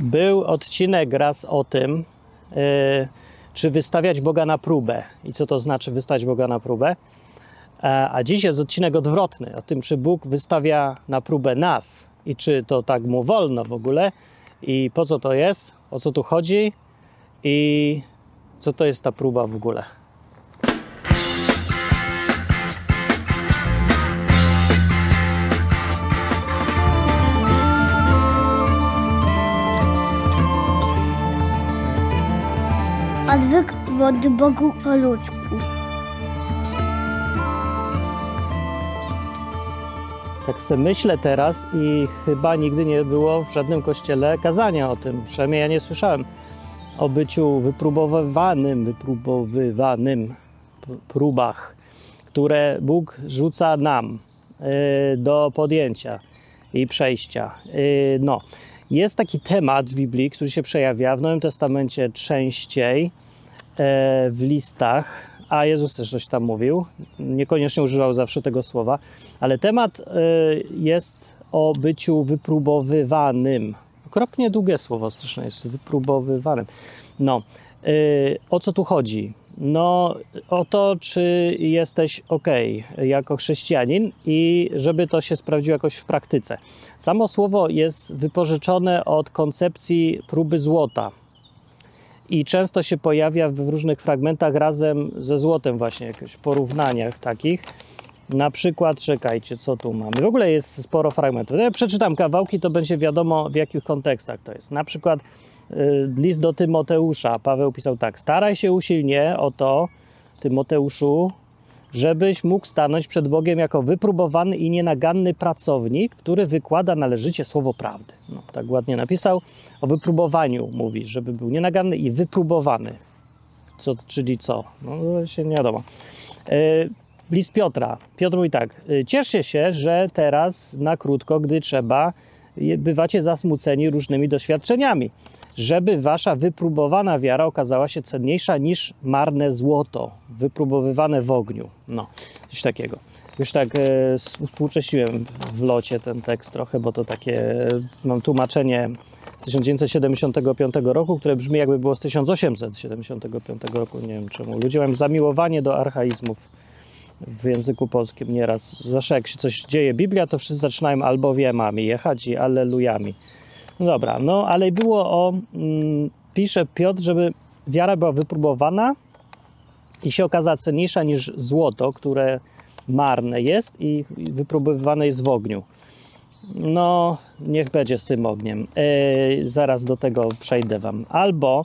Był odcinek raz o tym, yy, czy wystawiać Boga na próbę i co to znaczy wystawiać Boga na próbę. A, a dziś jest odcinek odwrotny, o tym, czy Bóg wystawia na próbę nas i czy to tak mu wolno w ogóle i po co to jest, o co tu chodzi i co to jest ta próba w ogóle. Odwyk od Bogu po ludzku. Tak sobie myślę teraz i chyba nigdy nie było w żadnym kościele kazania o tym. Przynajmniej ja nie słyszałem o byciu wypróbowywanym, wypróbowywanym próbach, które Bóg rzuca nam y, do podjęcia i przejścia. Y, no, jest taki temat w Biblii, który się przejawia w Nowym Testamencie częściej y, w listach, a Jezus też coś tam mówił. Niekoniecznie używał zawsze tego słowa, ale temat jest o byciu wypróbowywanym okropnie długie słowo straszne jest, wypróbowywanym. No, yy, o co tu chodzi? No, o to, czy jesteś ok jako chrześcijanin i żeby to się sprawdziło jakoś w praktyce. Samo słowo jest wypożyczone od koncepcji próby złota i często się pojawia w różnych fragmentach razem ze złotem, właśnie w jakichś porównaniach takich. Na przykład, czekajcie, co tu mamy. W ogóle jest sporo fragmentów. Ja przeczytam kawałki, to będzie wiadomo w jakich kontekstach to jest. Na przykład y, list do Tymoteusza. Paweł pisał tak: Staraj się usilnie o to, Tymoteuszu, żebyś mógł stanąć przed Bogiem jako wypróbowany i nienaganny pracownik, który wykłada należycie słowo prawdy. No, tak ładnie napisał. O wypróbowaniu mówi, żeby był nienaganny i wypróbowany. Co, czyli co? No, się nie wiadomo. Y, List Piotra. Piotr mówi tak, y, cieszcie się, że teraz na krótko, gdy trzeba, bywacie zasmuceni różnymi doświadczeniami, żeby wasza wypróbowana wiara okazała się cenniejsza niż marne złoto, wypróbowywane w ogniu. No, coś takiego. Już tak e, w locie ten tekst trochę, bo to takie, mam tłumaczenie z 1975 roku, które brzmi jakby było z 1875 roku. Nie wiem czemu. Ludzie mają zamiłowanie do archaizmów w języku polskim nieraz. Zawsze jak się coś dzieje Biblia, to wszyscy zaczynają albowiemami jechać i allelujami. No dobra, no ale było o, mm, pisze Piotr, żeby wiara była wypróbowana i się okazała cenniejsza niż złoto, które marne jest i wypróbowywane jest w ogniu. No, niech będzie z tym ogniem. Yy, zaraz do tego przejdę wam. Albo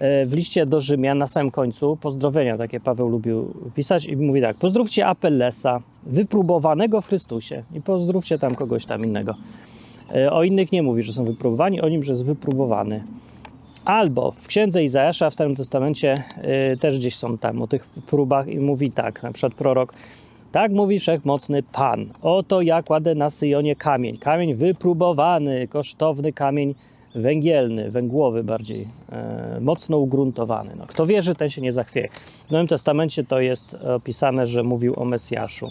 w liście do Rzymian na samym końcu pozdrowienia takie Paweł lubił pisać i mówi tak: Pozdrówcie Apellesa, wypróbowanego w Chrystusie i pozdrówcie tam kogoś tam innego. E, o innych nie mówi, że są wypróbowani, o nim, że jest wypróbowany. Albo w księdze Izajasza w Starym Testamencie y, też gdzieś są tam o tych próbach i mówi tak, na przykład prorok. Tak mówi wszechmocny Pan. Oto ja kładę na Syjonie kamień. Kamień wypróbowany, kosztowny kamień węgielny, węgłowy bardziej, e, mocno ugruntowany. No, kto wierzy, ten się nie zachwieje. W Nowym Testamencie to jest opisane, że mówił o Mesjaszu.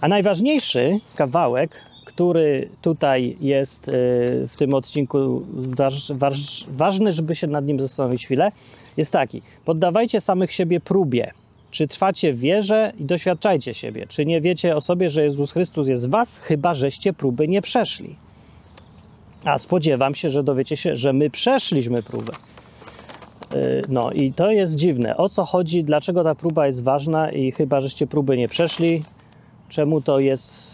A najważniejszy kawałek, który tutaj jest e, w tym odcinku waż, waż, ważny, żeby się nad nim zastanowić chwilę, jest taki. Poddawajcie samych siebie próbie. Czy trwacie w wierze i doświadczajcie siebie? Czy nie wiecie o sobie, że Jezus Chrystus jest was, chyba żeście próby nie przeszli? A spodziewam się, że dowiecie się, że my przeszliśmy próbę. Y, no i to jest dziwne. O co chodzi? Dlaczego ta próba jest ważna i chyba żeście próby nie przeszli? Czemu to jest...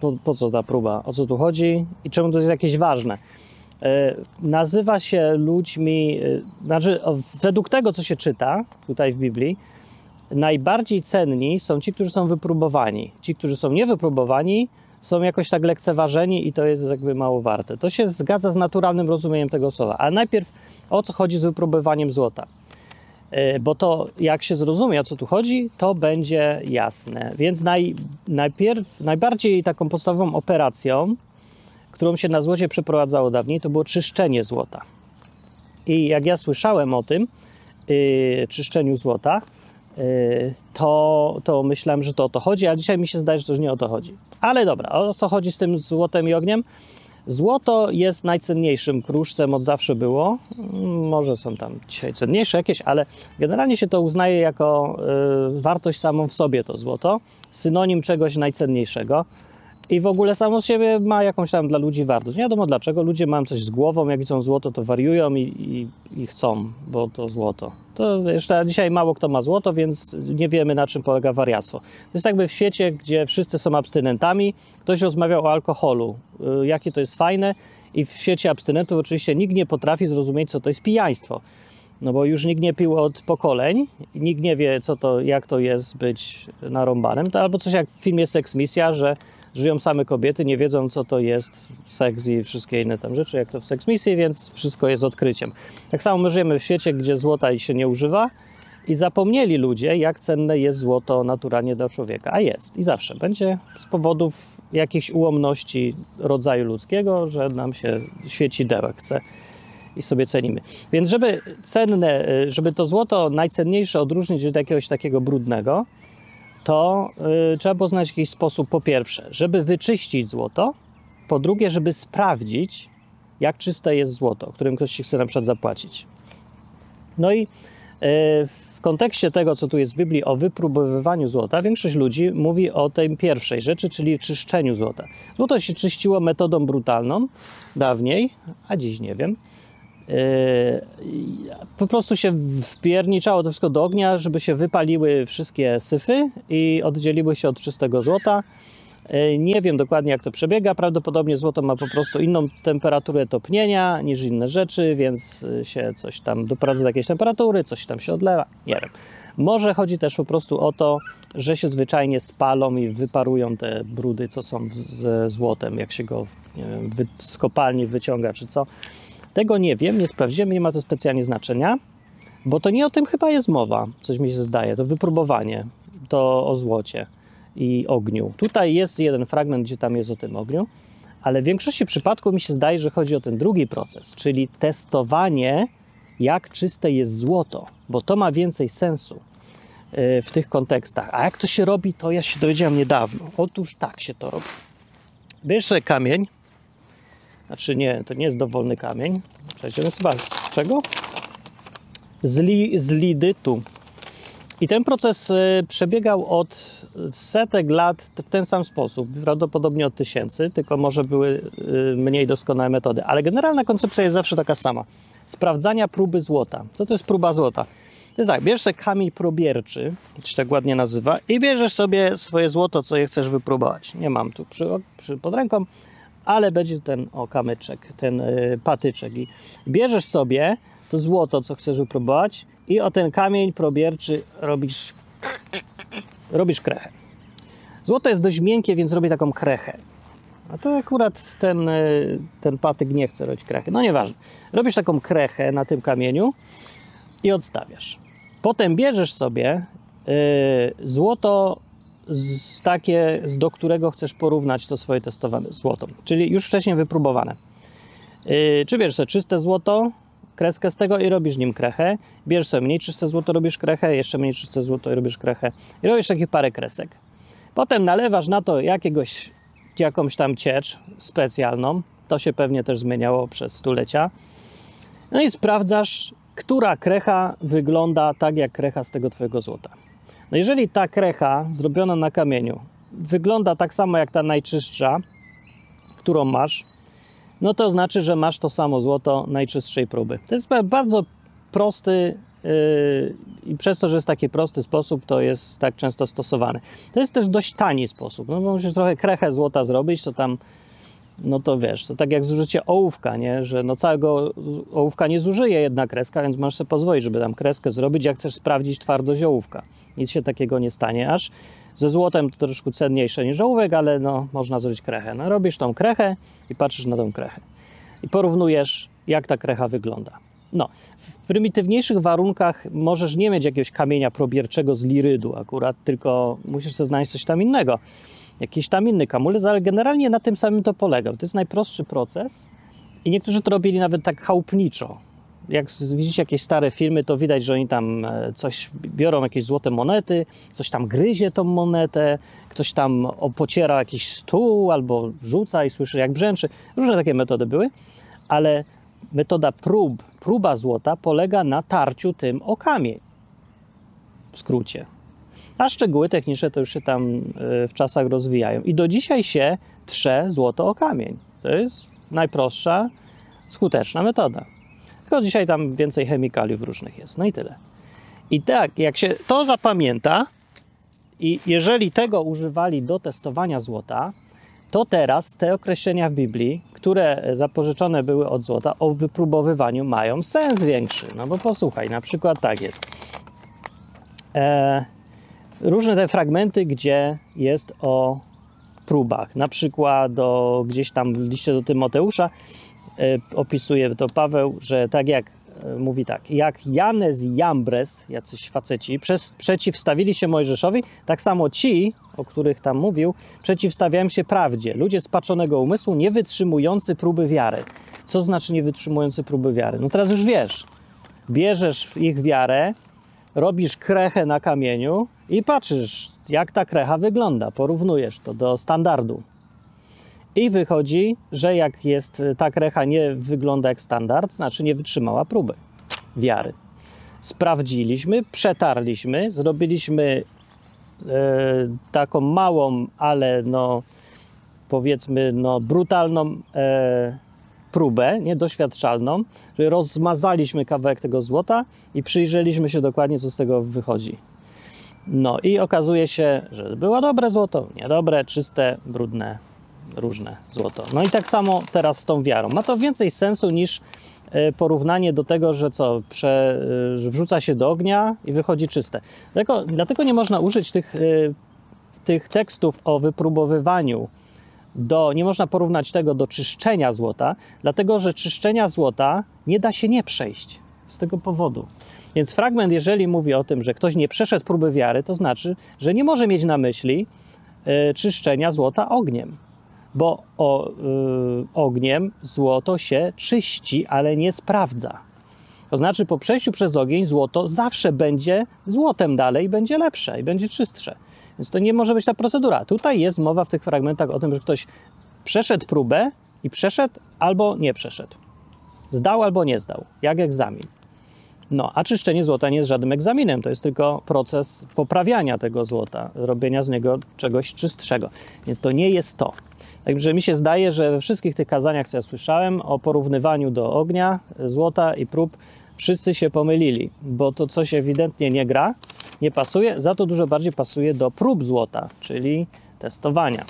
Po, po co ta próba? O co tu chodzi? I czemu to jest jakieś ważne? Y, nazywa się ludźmi... Y, znaczy, według tego, co się czyta tutaj w Biblii, najbardziej cenni są ci, którzy są wypróbowani. Ci, którzy są niewypróbowani, są jakoś tak lekceważeni i to jest jakby mało warte. To się zgadza z naturalnym rozumieniem tego słowa. Ale najpierw o co chodzi z wypróbowaniem złota? E, bo to, jak się zrozumie, o co tu chodzi, to będzie jasne. Więc naj, najpierw, najbardziej taką podstawową operacją, którą się na złocie przeprowadzało dawniej, to było czyszczenie złota. I jak ja słyszałem o tym, yy, czyszczeniu złota, to, to myślałem, że to o to chodzi, a dzisiaj mi się zdaje, że to nie o to chodzi. Ale dobra, o co chodzi z tym złotem i ogniem? Złoto jest najcenniejszym kruszcem, od zawsze było. Może są tam dzisiaj cenniejsze jakieś, ale generalnie się to uznaje jako y, wartość samą w sobie to złoto, synonim czegoś najcenniejszego. I w ogóle samo z siebie ma jakąś tam dla ludzi wartość. Nie wiadomo dlaczego. Ludzie mają coś z głową, jak widzą złoto, to wariują i, i, i chcą, bo to złoto. To jeszcze dzisiaj mało kto ma złoto, więc nie wiemy na czym polega wariactwo. To jest jakby w świecie, gdzie wszyscy są abstynentami. Ktoś rozmawiał o alkoholu, y, jakie to jest fajne. I w świecie abstynentów oczywiście nikt nie potrafi zrozumieć, co to jest pijaństwo. No bo już nikt nie pił od pokoleń, nikt nie wie, co to, jak to jest być narąbanym. To albo coś jak w filmie Sex Misja, że żyją same kobiety, nie wiedzą, co to jest seks i wszystkie inne tam rzeczy, jak to w Sex Misji, więc wszystko jest odkryciem. Tak samo my żyjemy w świecie, gdzie złota się nie używa i zapomnieli ludzie, jak cenne jest złoto naturalnie dla człowieka. A jest i zawsze będzie z powodów jakichś ułomności rodzaju ludzkiego, że nam się świeci dełek chce i sobie cenimy. Więc żeby cenne, żeby to złoto najcenniejsze odróżnić od jakiegoś takiego brudnego, to y, trzeba było znaleźć jakiś sposób, po pierwsze, żeby wyczyścić złoto, po drugie, żeby sprawdzić, jak czyste jest złoto, którym ktoś ci chce na przykład zapłacić. No i y, w kontekście tego, co tu jest w Biblii o wypróbowywaniu złota, większość ludzi mówi o tej pierwszej rzeczy, czyli czyszczeniu złota. Złoto się czyściło metodą brutalną dawniej, a dziś nie wiem. Yy, po prostu się wpierniczało to wszystko do ognia, żeby się wypaliły wszystkie syfy i oddzieliły się od czystego złota. Yy, nie wiem dokładnie, jak to przebiega. Prawdopodobnie złoto ma po prostu inną temperaturę topnienia niż inne rzeczy, więc się coś tam doprowadza do jakiejś temperatury, coś tam się odlewa. Nie wiem. Może chodzi też po prostu o to, że się zwyczajnie spalą i wyparują te brudy, co są ze złotem, jak się go wiem, z kopalni wyciąga, czy co. Tego nie wiem, nie sprawdziłem, nie ma to specjalnie znaczenia, bo to nie o tym chyba jest mowa, coś mi się zdaje. To wypróbowanie, to o złocie i ogniu. Tutaj jest jeden fragment, gdzie tam jest o tym ogniu, ale w większości przypadków mi się zdaje, że chodzi o ten drugi proces, czyli testowanie, jak czyste jest złoto, bo to ma więcej sensu y, w tych kontekstach. A jak to się robi, to ja się dowiedziałem niedawno. Otóż tak się to robi. Bierz kamień, znaczy nie, to nie jest dowolny kamień. Przecież jest chyba z czego? Z, li, z lidytu. I ten proces y, przebiegał od setek lat w ten sam sposób, prawdopodobnie od tysięcy, tylko może były y, mniej doskonałe metody. Ale generalna koncepcja jest zawsze taka sama. Sprawdzania próby złota. Co to jest próba złota? To jest tak, bierzesz sobie kamień probierczy, się tak ładnie nazywa, i bierzesz sobie swoje złoto, co je chcesz wypróbować. Nie mam tu przy, przy, pod ręką, ale będzie ten o kamyczek, ten y, patyczek i bierzesz sobie to złoto, co chcesz wypróbować i o ten kamień probierczy robisz robisz krechę. Złoto jest dość miękkie, więc robię taką krechę. A to akurat ten, y, ten patyk nie chce robić krechy. No nieważne. Robisz taką krechę na tym kamieniu i odstawiasz. Potem bierzesz sobie y, złoto z takie, do którego chcesz porównać to swoje testowane złoto, czyli już wcześniej wypróbowane. Yy, czy bierzesz sobie czyste złoto, kreskę z tego i robisz nim krechę, bierzesz sobie mniej czyste złoto, robisz krechę, jeszcze mniej czyste złoto i robisz krechę i robisz takie parę kresek. Potem nalewasz na to jakiegoś, jakąś tam ciecz specjalną, to się pewnie też zmieniało przez stulecia, no i sprawdzasz, która krecha wygląda tak jak krecha z tego twojego złota. No jeżeli ta krecha zrobiona na kamieniu wygląda tak samo jak ta najczystsza, którą masz, no to znaczy, że masz to samo złoto najczystszej próby. To jest bardzo prosty yy, i przez to, że jest taki prosty sposób, to jest tak często stosowany. To jest też dość tani sposób, no bo musisz trochę krechę złota zrobić, to tam no to wiesz, to tak jak zużycie ołówka, nie? że no całego ołówka nie zużyje jedna kreska, więc możesz sobie pozwolić, żeby tam kreskę zrobić, jak chcesz sprawdzić twardość ołówka. Nic się takiego nie stanie, aż ze złotem to troszkę cenniejsze niż ołówek, ale no można zrobić krechę. No robisz tą krechę i patrzysz na tą krechę i porównujesz, jak ta krecha wygląda. No, w prymitywniejszych warunkach możesz nie mieć jakiegoś kamienia probierczego z lirydu akurat, tylko musisz sobie znaleźć coś tam innego jakiś tam inny kamulec, ale generalnie na tym samym to polega. To jest najprostszy proces i niektórzy to robili nawet tak chałupniczo. jak widzicie jakieś stare filmy, to widać, że oni tam e, coś biorą, jakieś złote monety, ktoś tam gryzie tą monetę, ktoś tam o- pociera jakiś stół albo rzuca i słyszy jak brzęczy. Różne takie metody były, ale metoda prób, próba złota polega na tarciu tym o kamień. W skrócie. A szczegóły techniczne to już się tam e, w czasach rozwijają. I do dzisiaj się trze złoto o kamień. To jest najprostsza, skuteczna metoda. Tylko dzisiaj tam więcej chemikaliów różnych jest. No i tyle. I tak, jak się to zapamięta, i jeżeli tego używali do testowania złota, to teraz te określenia w Biblii, które zapożyczone były od złota o wypróbowywaniu mają sens większy. No bo posłuchaj, na przykład tak jest. E, różne te fragmenty, gdzie jest o próbach. Na przykład do, gdzieś tam w liście do Tymoteusza e, opisuje to Paweł, że tak jak e, mówi tak, jak Janes i Jambres, jacyś faceci, przez, przeciwstawili się Mojżeszowi, tak samo ci, o których tam mówił, przeciwstawiają się prawdzie. Ludzie spaczonego umysłu, nie wytrzymujący próby wiary. Co znaczy nie wytrzymujący próby wiary? No teraz już wiesz. Bierzesz ich wiarę, robisz krechę na kamieniu i patrzysz, jak ta krecha wygląda. Porównujesz to do standardu. I wychodzi, że jak jest ta krecha nie wygląda jak standard, znaczy nie wytrzymała próby wiary. Sprawdziliśmy, przetarliśmy, zrobiliśmy e, taką małą, ale no powiedzmy no brutalną e, próbę, niedoświadczalną, że rozmazaliśmy kawałek tego złota i przyjrzeliśmy się dokładnie, co z tego wychodzi. No i okazuje się, że było dobre złoto, niedobre, czyste, brudne, różne złoto. No i tak samo teraz z tą wiarą. Ma to więcej sensu niż e, porównanie do tego, że co, prze, e, wrzuca się do ognia i wychodzi czyste. Dlatego, dlatego nie można użyć tych, e, tych tekstów o wypróbowywaniu do, nie można porównać tego do czyszczenia złota, dlatego że czyszczenia złota nie da się nie przejść z tego powodu. Więc fragment, jeżeli mówi o tym, że ktoś nie przeszedł próby wiary, to znaczy, że nie może mieć na myśli y, czyszczenia złota ogniem, bo o, y, ogniem złoto się czyści, ale nie sprawdza. To znaczy, po przejściu przez ogień złoto zawsze będzie złotem dalej, będzie lepsze i będzie czystsze. Więc to nie może być ta procedura. Tutaj jest mowa w tych fragmentach o tym, że ktoś przeszedł próbę i przeszedł albo nie przeszedł. Zdał albo nie zdał, jak egzamin. No, a czyszczenie złota nie jest żadnym egzaminem, to jest tylko proces poprawiania tego złota, robienia z niego czegoś czystszego. Więc to nie jest to. Także mi się zdaje, że we wszystkich tych kazaniach, co ja słyszałem o porównywaniu do ognia, złota i prób, wszyscy się pomylili, bo to coś ewidentnie nie gra, nie pasuje, za to dużo bardziej pasuje do prób złota, czyli testowania.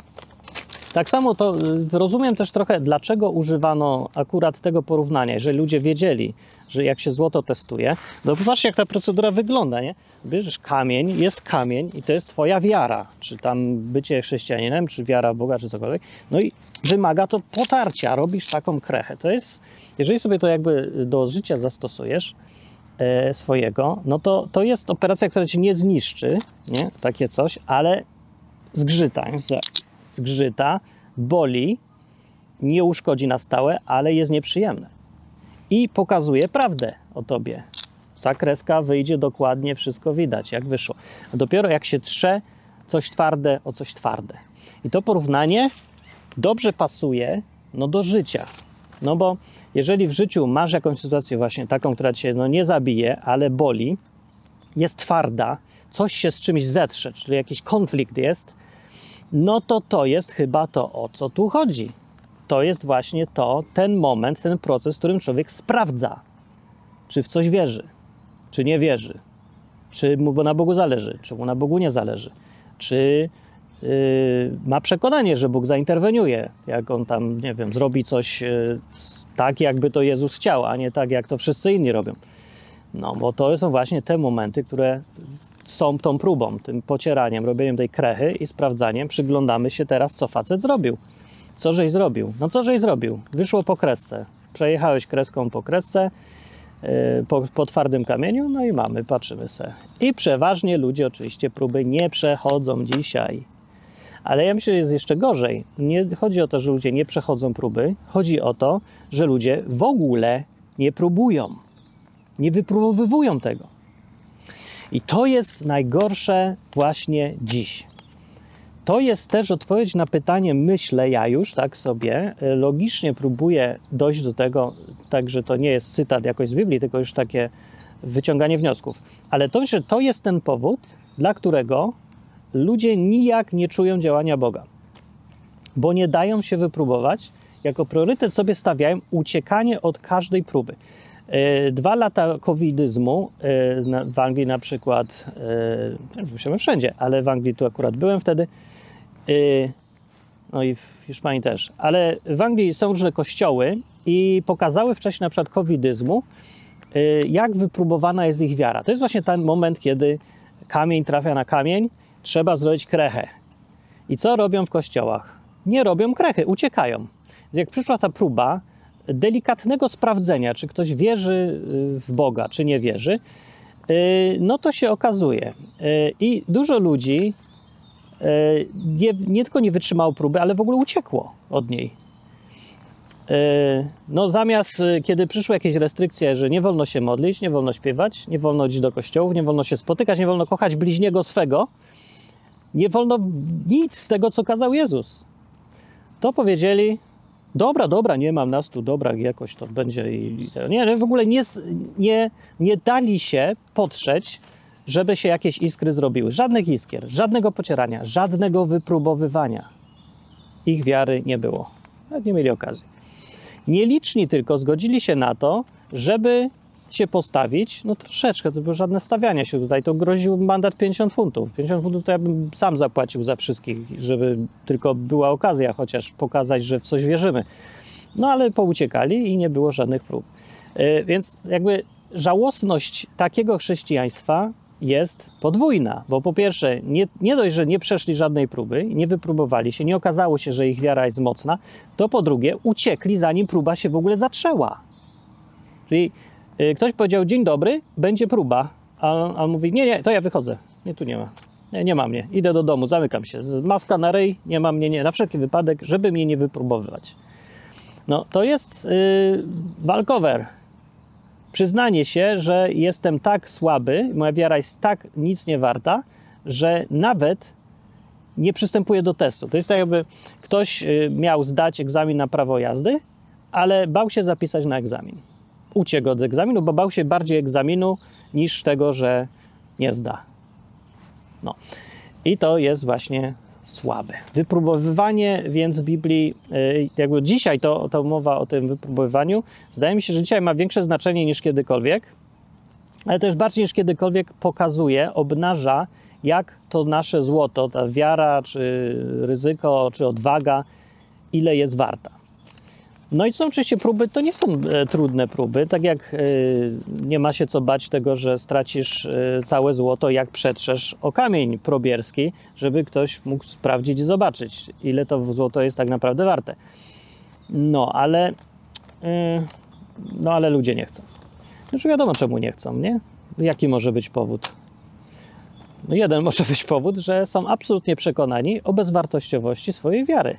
Tak samo to y, rozumiem też trochę, dlaczego używano akurat tego porównania. Jeżeli ludzie wiedzieli, że jak się złoto testuje, no popatrzcie, jak ta procedura wygląda, nie? Bierzesz kamień, jest kamień i to jest twoja wiara, czy tam bycie chrześcijaninem, czy wiara Boga, czy cokolwiek. No i wymaga to potarcia, robisz taką krechę. To jest, jeżeli sobie to jakby do życia zastosujesz, e, swojego, no to, to jest operacja, która cię nie zniszczy, nie? Takie coś, ale zgrzyta, nie? Zgrzyta, boli, nie uszkodzi na stałe, ale jest nieprzyjemne. I pokazuje prawdę o tobie. Zakreska wyjdzie dokładnie, wszystko widać, jak wyszło. A dopiero jak się trze coś twarde o coś twarde. I to porównanie dobrze pasuje no, do życia. No bo jeżeli w życiu masz jakąś sytuację właśnie taką, która cię no, nie zabije, ale boli, jest twarda, coś się z czymś zetrze, czyli jakiś konflikt jest, no to to jest chyba to, o co tu chodzi. To jest właśnie to, ten moment, ten proces, w którym człowiek sprawdza, czy w coś wierzy, czy nie wierzy, czy mu na Bogu zależy, czy mu na Bogu nie zależy, czy yy, ma przekonanie, że Bóg zainterweniuje, jak on tam, nie wiem, zrobi coś yy, tak, jakby to Jezus chciał, a nie tak, jak to wszyscy inni robią. No, bo to są właśnie te momenty, które są tą próbą, tym pocieraniem, robieniem tej krechy i sprawdzaniem. Przyglądamy się teraz, co facet zrobił. Co żeś zrobił? No co żeś zrobił? Wyszło po kresce. Przejechałeś kreską po kresce, yy, po, po twardym kamieniu, no i mamy, patrzymy se. I przeważnie ludzie oczywiście próby nie przechodzą dzisiaj. Ale ja myślę, że jest jeszcze gorzej. Nie chodzi o to, że ludzie nie przechodzą próby, chodzi o to, że ludzie w ogóle nie próbują. nie wypróbowywują tego. I to jest najgorsze właśnie dziś. To jest też odpowiedź na pytanie, myślę ja już tak sobie, logicznie próbuję dojść do tego, także to nie jest cytat jakoś z Biblii, tylko już takie wyciąganie wniosków. Ale to, że to jest ten powód, dla którego ludzie nijak nie czują działania Boga, bo nie dają się wypróbować, jako priorytet sobie stawiają uciekanie od każdej próby. E, dwa lata covidyzmu e, w Anglii na przykład, już wszędzie, ale w Anglii tu akurat byłem wtedy, e, no i w Hiszpanii też, ale w Anglii są różne kościoły i pokazały w czasie na przykład covidyzmu, jak wypróbowana jest ich wiara. To jest właśnie ten moment, kiedy kamień trafia na kamień, trzeba zrobić krechę. I co robią w kościołach? Nie robią krechy, uciekają. Więc jak przyszła ta próba delikatnego sprawdzenia, czy ktoś wierzy y, w Boga, czy nie wierzy, y, no to się okazuje. Y, I dużo ludzi nie, nie tylko nie wytrzymało próby, ale w ogóle uciekło od niej. No, zamiast kiedy przyszły jakieś restrykcje, że nie wolno się modlić, nie wolno śpiewać, nie wolno iść do kościołów, nie wolno się spotykać, nie wolno kochać bliźniego swego, nie wolno nic z tego, co kazał Jezus. To powiedzieli, dobra, dobra, nie mam nas tu, dobra, jakoś to będzie. I, nie, w ogóle nie, nie, nie dali się potrzeć, żeby się jakieś iskry zrobiły. Żadnych iskier, żadnego pocierania, żadnego wypróbowywania. Ich wiary nie było. Nawet nie mieli okazji. Nieliczni tylko zgodzili się na to, żeby się postawić, no troszeczkę, to było żadne stawianie się tutaj, to groził mandat 50 funtów. 50 funtów to ja bym sam zapłacił za wszystkich, żeby tylko była okazja chociaż pokazać, że w coś wierzymy. No ale pouciekali i nie było żadnych prób. E, więc jakby żałosność takiego chrześcijaństwa jest podwójna, bo po pierwsze, nie, nie dość, że nie przeszli żadnej próby, nie wypróbowali się, nie okazało się, że ich wiara jest mocna, to po drugie, uciekli zanim próba się w ogóle zaczęła. Czyli ktoś powiedział, dzień dobry, będzie próba. A on mówi, nie, nie, to ja wychodzę. Nie, tu nie ma. Nie, nie ma mnie. Idę do domu, zamykam się. Maska na rej, nie ma mnie, nie. Na wszelki wypadek, żeby mnie nie wypróbowywać. No, to jest yy, walkover. Przyznanie się, że jestem tak słaby, moja wiara jest tak nic nie warta, że nawet nie przystępuję do testu. To jest tak, jakby ktoś y, miał zdać egzamin na prawo jazdy, ale bał się zapisać na egzamin uciekł od egzaminu, bo bał się bardziej egzaminu niż tego, że nie zda. No. I to jest właśnie słabe. Wypróbowywanie więc Biblii, y, jakby dzisiaj to, to mowa o tym wypróbowywaniu, zdaje mi się, że dzisiaj ma większe znaczenie niż kiedykolwiek, ale też bardziej niż kiedykolwiek pokazuje, obnaża, jak to nasze złoto, ta wiara, czy ryzyko, czy odwaga, ile jest warta. No i są oczywiście próby, to nie są e, trudne próby, tak jak e, nie ma się co bać tego, że stracisz e, całe złoto, jak przetrzesz o kamień probierski, żeby ktoś mógł sprawdzić i zobaczyć, ile to złoto jest tak naprawdę warte. No, ale no, ale ludzie nie chcą. Już wiadomo, czemu nie chcą, nie? Jaki może być powód? No jeden może być powód, że są absolutnie przekonani o bezwartościowości swojej wiary.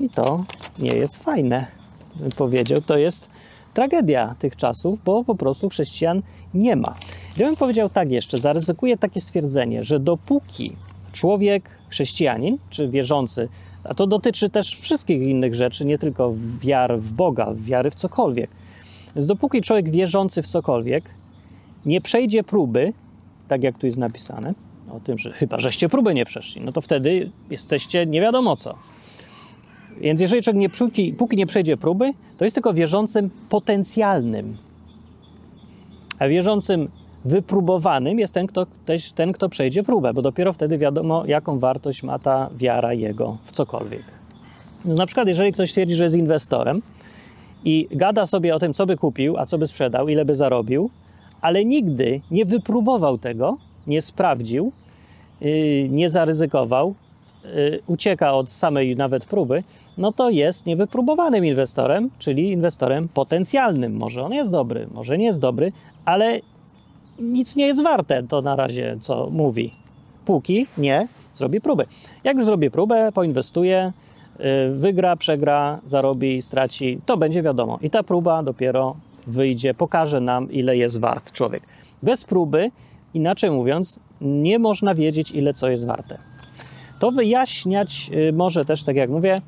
I to nie jest fajne, bym powiedział. To jest tragedia tych czasów, bo po prostu chrześcijan nie ma. Ja bym powiedział tak jeszcze, zaryzykuję takie stwierdzenie, że dopóki człowiek, chrześcijanin czy wierzący, a to dotyczy też wszystkich innych rzeczy, nie tylko wiar w Boga, wiary w cokolwiek. Więc dopóki człowiek wierzący w cokolwiek nie przejdzie próby, tak jak tu jest napisane, o tym, że chyba żeście próby nie przeszli, no to wtedy jesteście nie wiadomo co. Więc jeżeli człowiek nie, póki, póki nie przejdzie próby, to jest tylko wierzącym potencjalnym. A wierzącym wypróbowanym jest ten kto, ten, kto przejdzie próbę, bo dopiero wtedy wiadomo, jaką wartość ma ta wiara jego w cokolwiek. Na przykład, jeżeli ktoś twierdzi, że jest inwestorem i gada sobie o tym, co by kupił, a co by sprzedał, ile by zarobił, ale nigdy nie wypróbował tego, nie sprawdził, yy, nie zaryzykował, yy, ucieka od samej nawet próby, no to jest niewypróbowanym inwestorem, czyli inwestorem potencjalnym. Może on jest dobry, może nie jest dobry, ale nic nie jest warte to na razie, co mówi. Póki nie zrobi próby. Jak już zrobi próbę, poinwestuje, y, wygra, przegra, zarobi, straci, to będzie wiadomo. I ta próba dopiero wyjdzie, pokaże nam, ile jest wart człowiek. Bez próby, inaczej mówiąc, nie można wiedzieć, ile co jest warte. To wyjaśniać y, może też, tak jak mówię,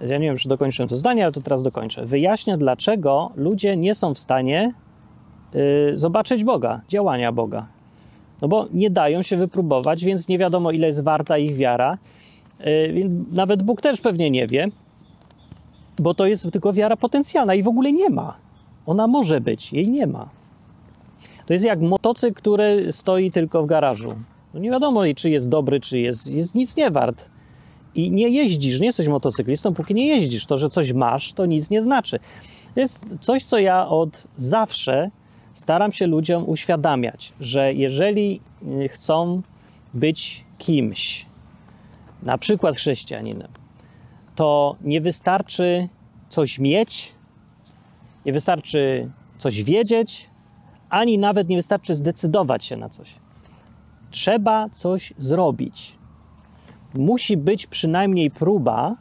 ja nie wiem, czy dokończyłem to zdanie, ale to teraz dokończę. Wyjaśnia, dlaczego ludzie nie są w stanie y, zobaczyć Boga, działania Boga. No bo nie dają się wypróbować, więc nie wiadomo, ile jest warta ich wiara. Y, nawet Bóg też pewnie nie wie, bo to jest tylko wiara potencjalna i w ogóle nie ma. Ona może być, jej nie ma. To jest jak motocykl, który stoi tylko w garażu. No nie wiadomo, czy jest dobry, czy jest, jest nic nie wart. I nie jeździsz, nie jesteś motocyklistą, póki nie jeździsz. To, że coś masz, to nic nie znaczy. To jest coś, co ja od zawsze staram się ludziom uświadamiać, że jeżeli y, chcą być kimś, na przykład chrześcijaninem, to nie wystarczy coś mieć, nie wystarczy coś wiedzieć, ani nawet nie wystarczy zdecydować się na coś. Trzeba coś zrobić. Musi być przynajmniej próba,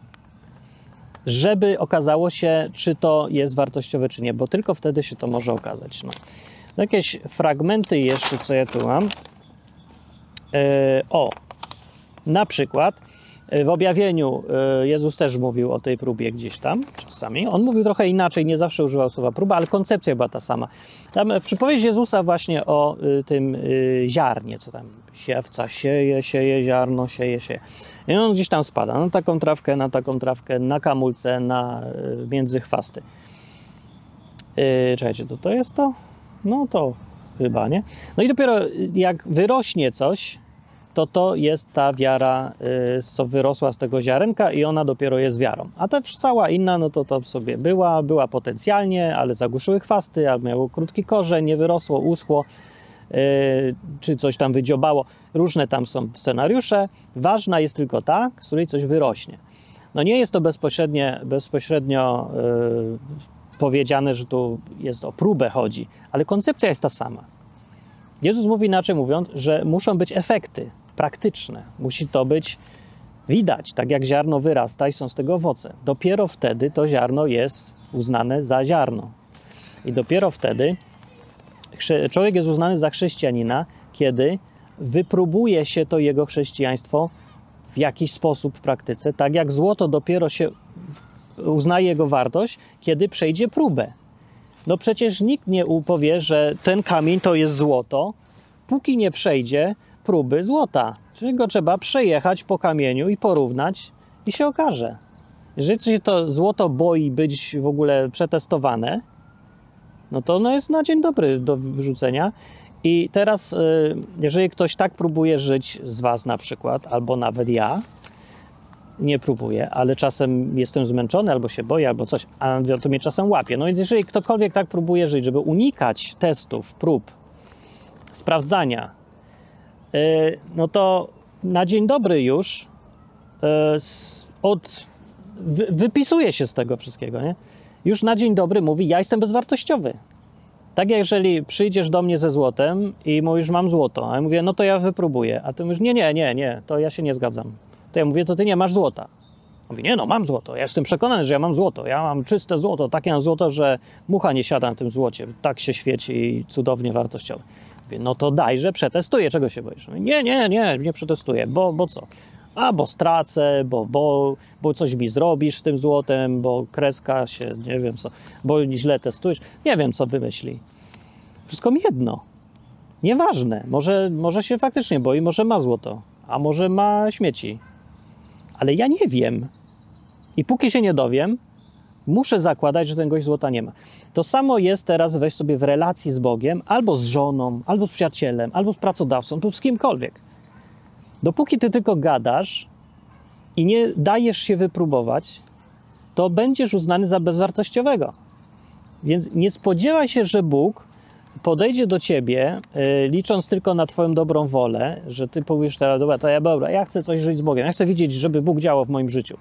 żeby okazało się, czy to jest wartościowe, czy nie, bo tylko wtedy się to może okazać. No. Jakieś fragmenty jeszcze, co ja tu mam. Yy, o, na przykład w objawieniu e, Jezus też mówił o tej próbie gdzieś tam czasami. On mówił trochę inaczej, nie zawsze używał słowa próba, ale koncepcja była ta sama. Tam e, przypowieść Jezusa właśnie o tym ziarnie, co tam siewca sieje, sieje ziarno, sieje, sieje. I on gdzieś tam spada na taką trawkę, na taką trawkę, na kamulce, na między chwasty. Czekajcie, to to jest to? No to chyba, nie? No i dopiero jak wyrośnie coś, to to jest ta wiara, y, co wyrosła z tego ziarenka i ona dopiero jest wiarą. A ta cała inna, no to to sobie była, była potencjalnie, ale zagłuszyły chwasty, albo miało krótki korzeń, nie wyrosło, uschło, y, czy coś tam wydziobało. Różne tam są scenariusze. Ważna jest tylko ta, z której coś wyrośnie. No nie jest to bezpośrednio, bezpośrednio yy, powiedziane, że tu jest o próbę chodzi, ale koncepcja jest ta sama. Jezus mówi inaczej mówiąc, że muszą być efekty praktyczne. Musi to być widać, tak jak ziarno wyrasta i są z tego owoce. Dopiero wtedy to ziarno jest uznane za ziarno. I dopiero wtedy człowiek jest uznany za chrześcijanina, kiedy wypróbuje się to jego chrześcijaństwo w jakiś sposób w praktyce, tak jak złoto dopiero się uznaje jego wartość, kiedy przejdzie próbę. No przecież nikt nie powie, że ten kamień to jest złoto, póki nie przejdzie próby złota. Czyli go trzeba przejechać po kamieniu i porównać i się okaże. Jeżeli się to złoto boi być w ogóle przetestowane, no to ono jest na dzień dobry do wyrzucenia. I teraz, y, jeżeli ktoś tak próbuje żyć z Was na przykład, albo nawet ja, nie próbuję, ale czasem jestem zmęczony, albo się boję, albo coś, a to mnie czasem łapie. No więc jeżeli ktokolwiek tak próbuje żyć, żeby unikać testów, prób, sprawdzania, no to na dzień dobry już y, od, wypisuje się z tego wszystkiego, nie? Już na dzień dobry mówi, ja jestem bezwartościowy. Tak jak jeżeli przyjdziesz do mnie ze złotem i mówisz, mam złoto, a ja mówię, no to ja wypróbuję, a ty mówisz, nie, nie, nie, nie, to ja się nie zgadzam. To ja mówię, to ty nie masz złota. Mówi, nie no, mam złoto. Ja jestem przekonany, że ja mam złoto. Ja mam czyste złoto, takie mam złoto, że mucha nie siada na tym złocie. Tak się świeci i cudownie wartościowe. Mówię, no to dajże, przetestuję. Czego się boisz? Mówi, nie, nie, nie, nie przetestuję. Bo, bo co? A, bo stracę, bo, bo, bo coś mi zrobisz z tym złotem, bo kreska się, nie wiem co, bo źle testujesz. Nie wiem, co wymyśli. Wszystko mi jedno. Nieważne. Może, może się faktycznie boi, może ma złoto, a może ma śmieci ale ja nie wiem. I póki się nie dowiem, muszę zakładać, że ten gość złota nie ma. To samo jest teraz, weź sobie w relacji z Bogiem, albo z żoną, albo z przyjacielem, albo z pracodawcą, albo z kimkolwiek. Dopóki ty tylko gadasz i nie dajesz się wypróbować, to będziesz uznany za bezwartościowego. Więc nie spodziewaj się, że Bóg podejdzie do ciebie, y, licząc tylko na twoją dobrą wolę, że ty powiesz teraz, dobra, to ja dobra, ja chcę coś żyć z Bogiem, ja chcę widzieć, żeby Bóg działał w moim życiu.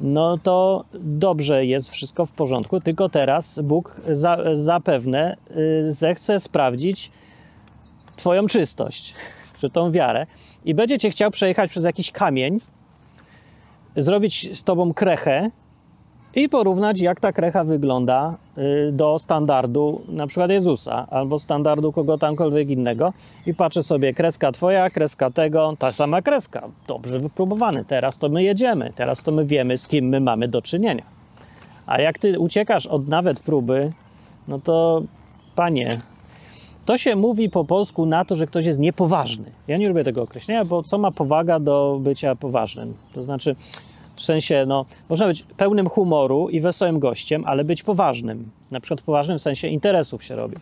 No to dobrze jest wszystko w porządku, tylko teraz Bóg za, zapewne y, zechce sprawdzić twoją czystość, czy tą wiarę. I będzie cię chciał przejechać przez jakiś kamień, zrobić z tobą krechę, i porównać, jak ta krecha wygląda y, do standardu na przykład Jezusa albo standardu kogo tamkolwiek innego i patrzę sobie, kreska twoja, kreska tego, ta sama kreska, dobrze wypróbowany, teraz to my jedziemy, teraz to my wiemy, z kim my mamy do czynienia. A jak ty uciekasz od nawet próby, no to panie, to się mówi po polsku na to, że ktoś jest niepoważny. Ja nie lubię tego określenia, bo co ma powaga do bycia poważnym? To znaczy, w sensie, no, można być pełnym humoru i wesołym gościem, ale być poważnym. Na przykład poważnym w sensie interesów się robi.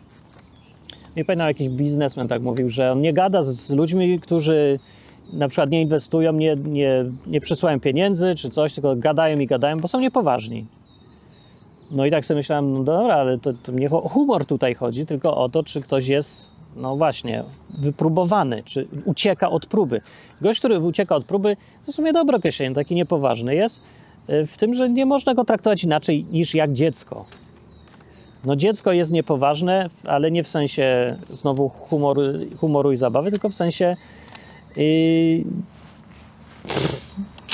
Nie pamiętam, jakiś biznesmen tak mówił, że on nie gada z ludźmi, którzy na przykład nie inwestują, nie, nie, nie przysyłają pieniędzy czy coś, tylko gadają i gadają, bo są niepoważni. No i tak sobie myślałem, no dobra, ale to, to nie o humor tutaj chodzi, tylko o to, czy ktoś jest, no właśnie, wypróbowany, czy ucieka od próby. Gość, który ucieka od próby, to w sumie dobre określenie, taki niepoważny jest, y, w tym, że nie można go traktować inaczej niż jak dziecko. No dziecko jest niepoważne, ale nie w sensie znowu humoru, humoru i zabawy, tylko w sensie yy,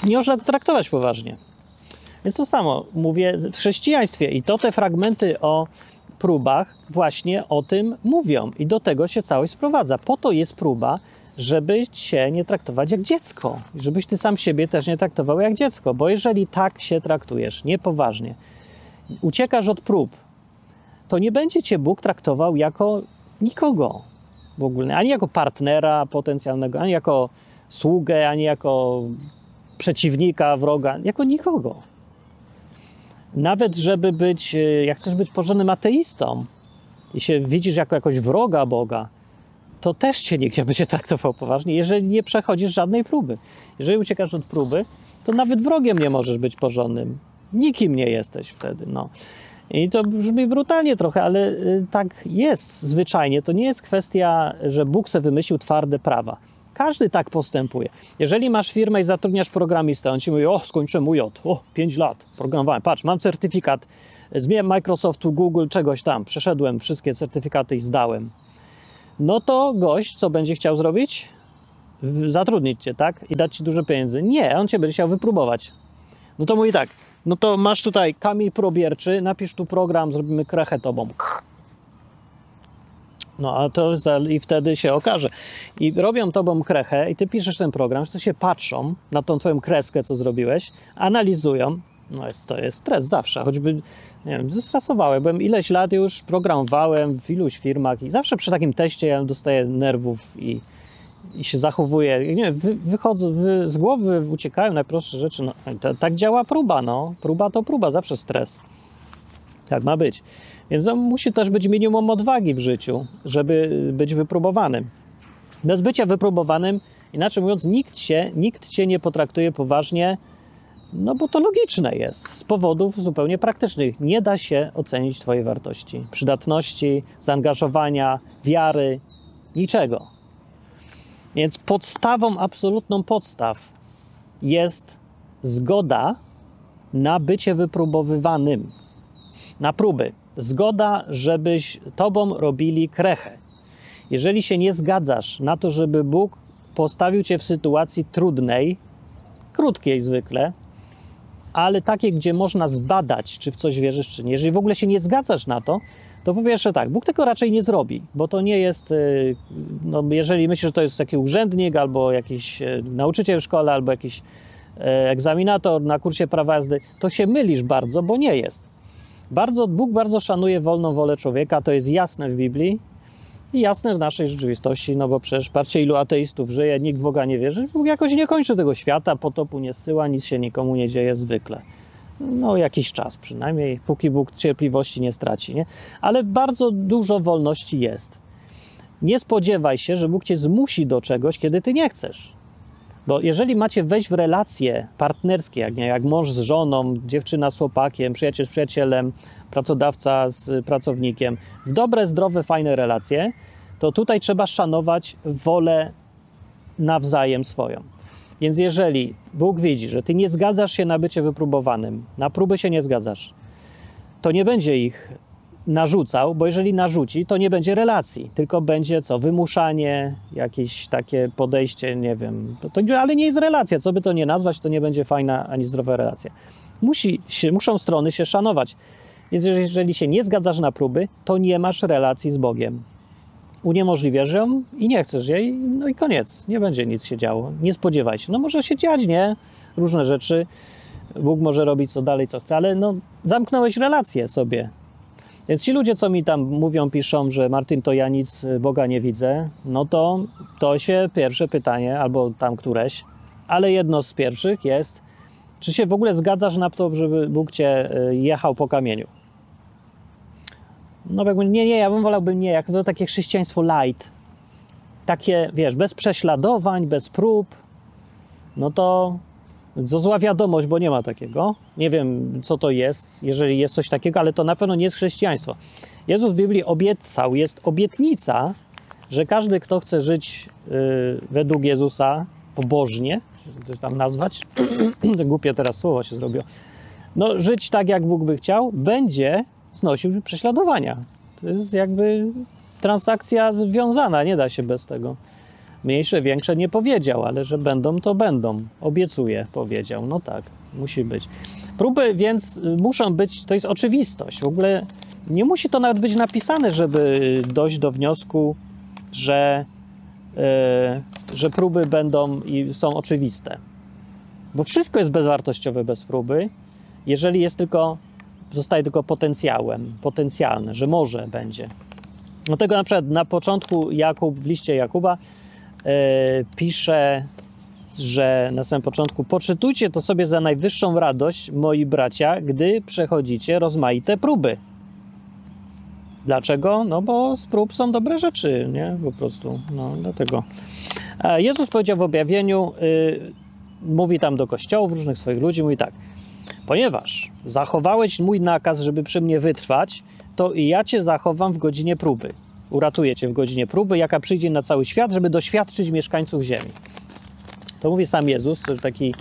nie można go traktować poważnie. Więc to samo mówię w chrześcijaństwie i to te fragmenty o próbach właśnie o tym mówią i do tego się całość sprowadza. Po to jest próba, żeby cię nie traktować jak dziecko, żebyś ty sam siebie też nie traktował jak dziecko, bo jeżeli tak się traktujesz, niepoważnie, uciekasz od prób, to nie będzie cię Bóg traktował jako nikogo w ogóle, ani jako partnera potencjalnego, ani jako sługę, ani jako przeciwnika, wroga, jako nikogo. Nawet żeby być, e, jak chcesz być porządnym ateistą i się widzisz jako jakoś wroga Boga, to też cię nikt nie będzie traktował poważnie, jeżeli nie przechodzisz żadnej próby. Jeżeli uciekasz od próby, to nawet wrogiem nie możesz być porządnym. Nikim nie jesteś wtedy. No. I to brzmi brutalnie trochę, ale y, tak jest zwyczajnie. To nie jest kwestia, że Bóg se wymyślił twarde prawa. Każdy tak postępuje. Jeżeli masz firmę i zatrudniasz programistę, on ci mówi, o, skończyłem UJ, o, 5 lat programowałem, patrz, mam certyfikat z Microsoftu, Google, czegoś tam, przeszedłem wszystkie certyfikaty i zdałem. No to gość, co będzie chciał zrobić? Zatrudnić cię, tak? I dać ci dużo pieniędzy. Nie, on cię będzie chciał wypróbować. No to mówi tak, no to masz tutaj kamień probierczy, napisz tu program, zrobimy krechę tobą. No a to i wtedy się okaże. I robią tobą krechę i ty piszesz ten program, to się patrzą na tą twoją kreskę, co zrobiłeś, analizują. No jest, to jest stres zawsze, choćby, nie wiem, zestresowałem. Byłem ileś lat już, programowałem w iluś firmach i zawsze przy takim teście ja dostaję nerwów i, i się zachowuję. Nie wy, wychodzę, wy, z głowy uciekają najprostsze rzeczy. No, to, tak działa próba, no. Próba to próba, zawsze stres. Tak ma być. Więc no, musi też być minimum odwagi w życiu, żeby być wypróbowanym. Bez bycia wypróbowanym, inaczej mówiąc, nikt cię, nikt cię nie potraktuje poważnie, no bo to logiczne jest, z powodów zupełnie praktycznych. Nie da się ocenić Twojej wartości, przydatności, zaangażowania, wiary, niczego. Więc podstawą, absolutną podstaw jest zgoda na bycie wypróbowywanym, na próby zgoda, żebyś tobą robili krechę. Jeżeli się nie zgadzasz na to, żeby Bóg postawił cię w sytuacji trudnej, krótkiej zwykle, ale takiej, gdzie można zbadać, czy w coś wierzysz, czy nie. Jeżeli w ogóle się nie zgadzasz na to, to po pierwsze tak, Bóg tego raczej nie zrobi, bo to nie jest, y, no jeżeli myślisz, że to jest taki urzędnik, albo jakiś y, nauczyciel w szkole, albo jakiś y, egzaminator na kursie prawa jazdy, to się mylisz bardzo, bo nie jest. Bardzo, Bóg bardzo szanuje wolną wolę człowieka, to jest jasne w Biblii i jasne w naszej rzeczywistości, no bo przecież patrzcie ilu ateistów żyje, nikt w Boga nie wierzy, Bóg jakoś nie kończy tego świata, potopu nie syła, nic się nikomu nie dzieje zwykle. No jakiś czas przynajmniej, póki Bóg cierpliwości nie straci, nie? Ale bardzo dużo wolności jest. Nie spodziewaj się, że Bóg cię zmusi do czegoś, kiedy ty nie chcesz. Bo jeżeli macie wejść w relacje partnerskie, jak, nie, jak mąż z żoną, dziewczyna z chłopakiem, przyjaciel z przyjacielem, pracodawca z pracownikiem, w dobre, zdrowe, fajne relacje, to tutaj trzeba szanować wolę nawzajem swoją. Więc jeżeli Bóg widzi, że ty nie zgadzasz się na bycie wypróbowanym, na próby się nie zgadzasz, to nie będzie ich narzucał, bo jeżeli narzuci, to nie będzie relacji, tylko będzie co? Wymuszanie, jakieś takie podejście, nie wiem, to, ale nie jest relacja, co by to nie nazwać, to nie będzie fajna ani zdrowa relacja. Musi się, muszą strony się szanować. Więc jeżeli się nie zgadzasz na próby, to nie masz relacji z Bogiem. Uniemożliwiasz ją i nie chcesz jej, no i koniec. Nie będzie nic się działo. Nie spodziewaj się. No może się dziać, nie? Różne rzeczy. Bóg może robić co dalej, co chce, ale no zamknąłeś relację sobie. Więc ci ludzie, co mi tam mówią, piszą, że Martin, to ja nic Boga nie widzę, no to to się pierwsze pytanie, albo tam któreś, ale jedno z pierwszych jest, czy się w ogóle zgadzasz na to, żeby Bóg cię y, jechał po kamieniu? No jakby nie, nie, ja bym wolałbym nie, jak to takie chrześcijaństwo light. Takie, wiesz, bez prześladowań, bez prób, no to to zła wiadomość, bo nie ma takiego. Nie wiem, co to jest, jeżeli jest coś takiego, ale to na pewno nie jest chrześcijaństwo. Jezus w Biblii obiecał, jest obietnica, że każdy, kto chce żyć y, według Jezusa pobożnie, to tam nazwać, głupie teraz słowo się zrobiło, no żyć tak, jak Bóg by chciał, będzie znosił prześladowania. To jest jakby transakcja związana, nie da się bez tego. Mniejsze, większe nie powiedział, ale że będą, to będą. Obiecuję, powiedział. No tak, musi być. Próby więc muszą być, to jest oczywistość. W ogóle nie musi to nawet być napisane, żeby dojść do wniosku, że, yy, że próby będą i są oczywiste. Bo wszystko jest bezwartościowe bez próby, jeżeli jest tylko, zostaje tylko potencjałem, potencjalne, że może będzie. Dlatego na przykład na początku Jakub, w liście Jakuba, pisze, że na samym początku poczytujcie to sobie za najwyższą radość, moi bracia, gdy przechodzicie rozmaite próby. Dlaczego? No bo z prób są dobre rzeczy, nie? Po prostu, no dlatego. Jezus powiedział w objawieniu, yy, mówi tam do kościołów, różnych swoich ludzi, mówi tak, ponieważ zachowałeś mój nakaz, żeby przy mnie wytrwać, to i ja cię zachowam w godzinie próby uratuje cię w godzinie próby, jaka przyjdzie na cały świat, żeby doświadczyć mieszkańców ziemi. To mówi sam Jezus, że taki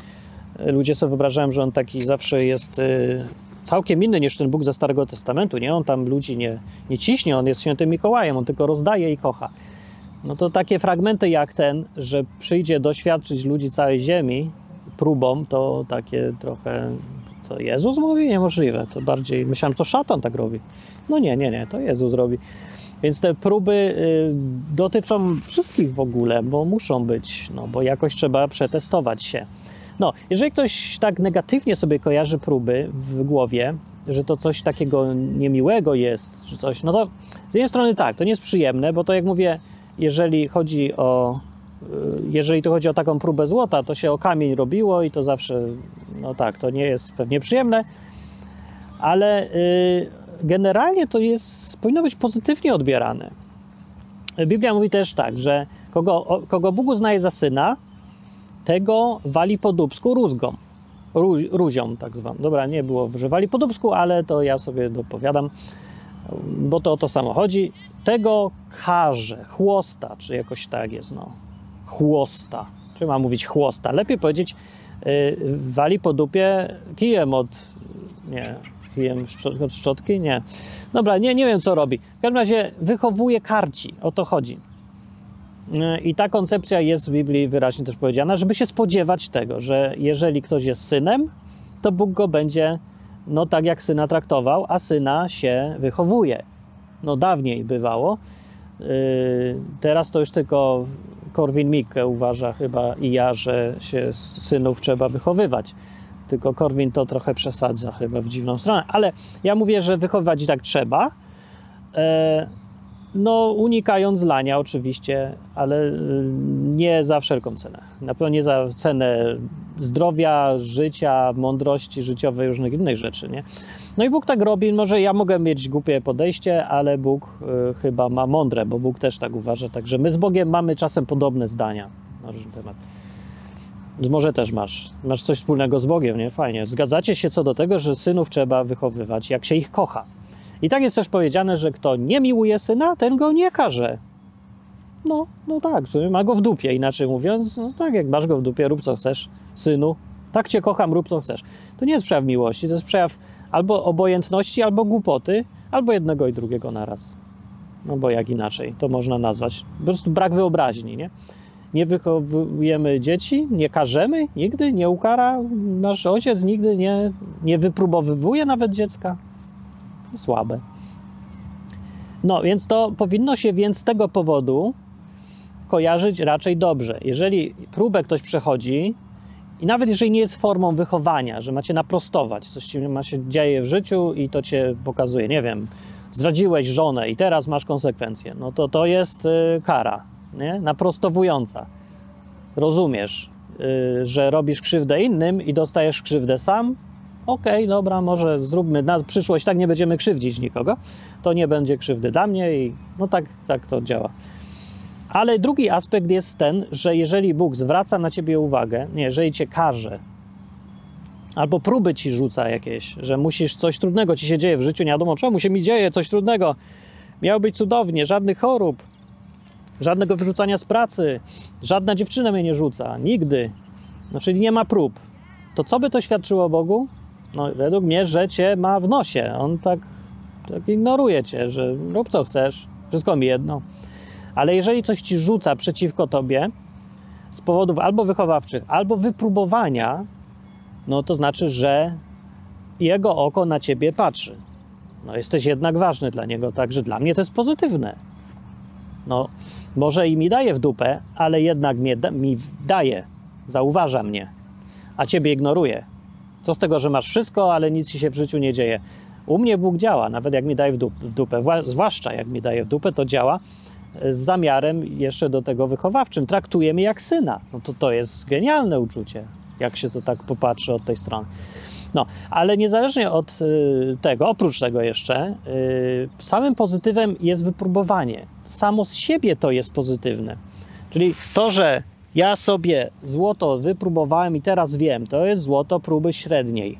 ludzie sobie wyobrażają, że on taki zawsze jest y, całkiem inny niż ten Bóg ze Starego Testamentu, nie? On tam ludzi nie, nie ciśnie, on jest świętym Mikołajem, on tylko rozdaje i kocha. No to takie fragmenty jak ten, że przyjdzie doświadczyć ludzi całej ziemi próbą, to takie trochę to Jezus mówi? Niemożliwe. To bardziej myślałem, to szatan tak robi. No nie, nie, nie, to Jezus robi. Więc te próby y, dotyczą wszystkich w ogóle, bo muszą być, no bo jakoś trzeba przetestować się. No, jeżeli ktoś tak negatywnie sobie kojarzy próby w głowie, że to coś takiego niemiłego jest, czy coś, no to z jednej strony tak, to nie jest przyjemne, bo to jak mówię, jeżeli chodzi o y, jeżeli to chodzi o taką próbę złota, to się o kamień robiło i to zawsze, no tak, to nie jest pewnie przyjemne, ale y, generalnie to jest, powinno być pozytywnie odbierane. Biblia mówi też tak, że kogo, kogo Bóg uznaje za syna, tego wali po dubsku rózgą. Ró, rózią tak zwaną. Dobra, nie było, że wali po dubsku, ale to ja sobie dopowiadam, bo to o to samo chodzi. Tego karze, chłosta, czy jakoś tak jest, no. Chłosta. Czy mam mówić chłosta? Lepiej powiedzieć, yy, wali po dupie kijem od, nie, kijem od szczotki? Nie. Dobra, nie, nie wiem co robi. W każdym razie wychowuje karci, o to chodzi. I ta koncepcja jest w Biblii wyraźnie też powiedziana, żeby się spodziewać tego, że jeżeli ktoś jest synem, to Bóg go będzie, no tak jak syna traktował, a syna się wychowuje. No dawniej bywało. Yy, teraz to już tylko Korwin Mikke uważa chyba i ja, że się synów trzeba wychowywać. Tylko Korwin to trochę przesadza chyba w dziwną stronę. Ale ja mówię, że wychowywać i tak trzeba. E, no, unikając lania oczywiście, ale y, nie za wszelką cenę. Na pewno nie za cenę zdrowia, życia, mądrości życiowej, różnych innych rzeczy, nie? No i Bóg tak robi. Może ja mogę mieć głupie podejście, ale Bóg y, chyba ma mądre, bo Bóg też tak uważa. Także my z Bogiem mamy czasem podobne zdania na różny temat. Może też masz. Masz coś wspólnego z Bogiem, nie? Fajnie. Zgadzacie się co do tego, że synów trzeba wychowywać, jak się ich kocha. I tak jest też powiedziane, że kto nie miłuje syna, ten go nie karze. No, no tak, ma go w dupie, inaczej mówiąc. No tak, jak masz go w dupie, rób co chcesz, synu. Tak cię kocham, rób co chcesz. To nie jest przejaw miłości, to jest przejaw albo obojętności, albo głupoty, albo jednego i drugiego naraz. No bo jak inaczej to można nazwać? Po prostu brak wyobraźni, nie? Nie wychowujemy dzieci, nie karzemy nigdy, nie ukara. Nasz ojciec nigdy nie, nie wypróbowywuje nawet dziecka. Słabe. No więc to powinno się więc z tego powodu kojarzyć raczej dobrze. Jeżeli próbę ktoś przechodzi, i nawet jeżeli nie jest formą wychowania, że macie naprostować, coś ci ma się dzieje w życiu i to cię pokazuje, nie wiem, zdradziłeś żonę i teraz masz konsekwencje, no to to jest y, kara, nie? naprostowująca. Rozumiesz, y, że robisz krzywdę innym i dostajesz krzywdę sam. Okej, okay, dobra, może zróbmy na przyszłość, tak nie będziemy krzywdzić nikogo, to nie będzie krzywdy dla mnie i no tak, tak to działa. Ale drugi aspekt jest ten, że jeżeli Bóg zwraca na ciebie uwagę, nie, jeżeli cię karze, albo próby ci rzuca jakieś, że musisz coś trudnego ci się dzieje w życiu, nie wiadomo czemu się mi dzieje coś trudnego, miało być cudownie, żadnych chorób, żadnego wyrzucania z pracy, żadna dziewczyna mnie nie rzuca, nigdy. No, czyli nie ma prób. To co by to świadczyło Bogu? No, według mnie, że cię ma w nosie. On tak, tak ignoruje cię, że rób co chcesz, wszystko mi jedno. Ale jeżeli coś ci rzuca przeciwko tobie z powodów albo wychowawczych, albo wypróbowania, no to znaczy, że jego oko na ciebie patrzy. No jesteś jednak ważny dla niego, także dla mnie to jest pozytywne. No, może i mi daje w dupę, ale jednak mnie, mi daje, zauważa mnie, a ciebie ignoruje. Co z tego, że masz wszystko, ale nic ci się w życiu nie dzieje. U mnie Bóg działa, nawet jak mi daje w dupę, zwłaszcza jak mi daje w dupę, to działa, z zamiarem jeszcze do tego wychowawczym. Traktujemy jak syna. No to to jest genialne uczucie, jak się to tak popatrzy od tej strony. No, ale niezależnie od y, tego, oprócz tego jeszcze, y, samym pozytywem jest wypróbowanie. Samo z siebie to jest pozytywne. Czyli to, że ja sobie złoto wypróbowałem i teraz wiem, to jest złoto próby średniej.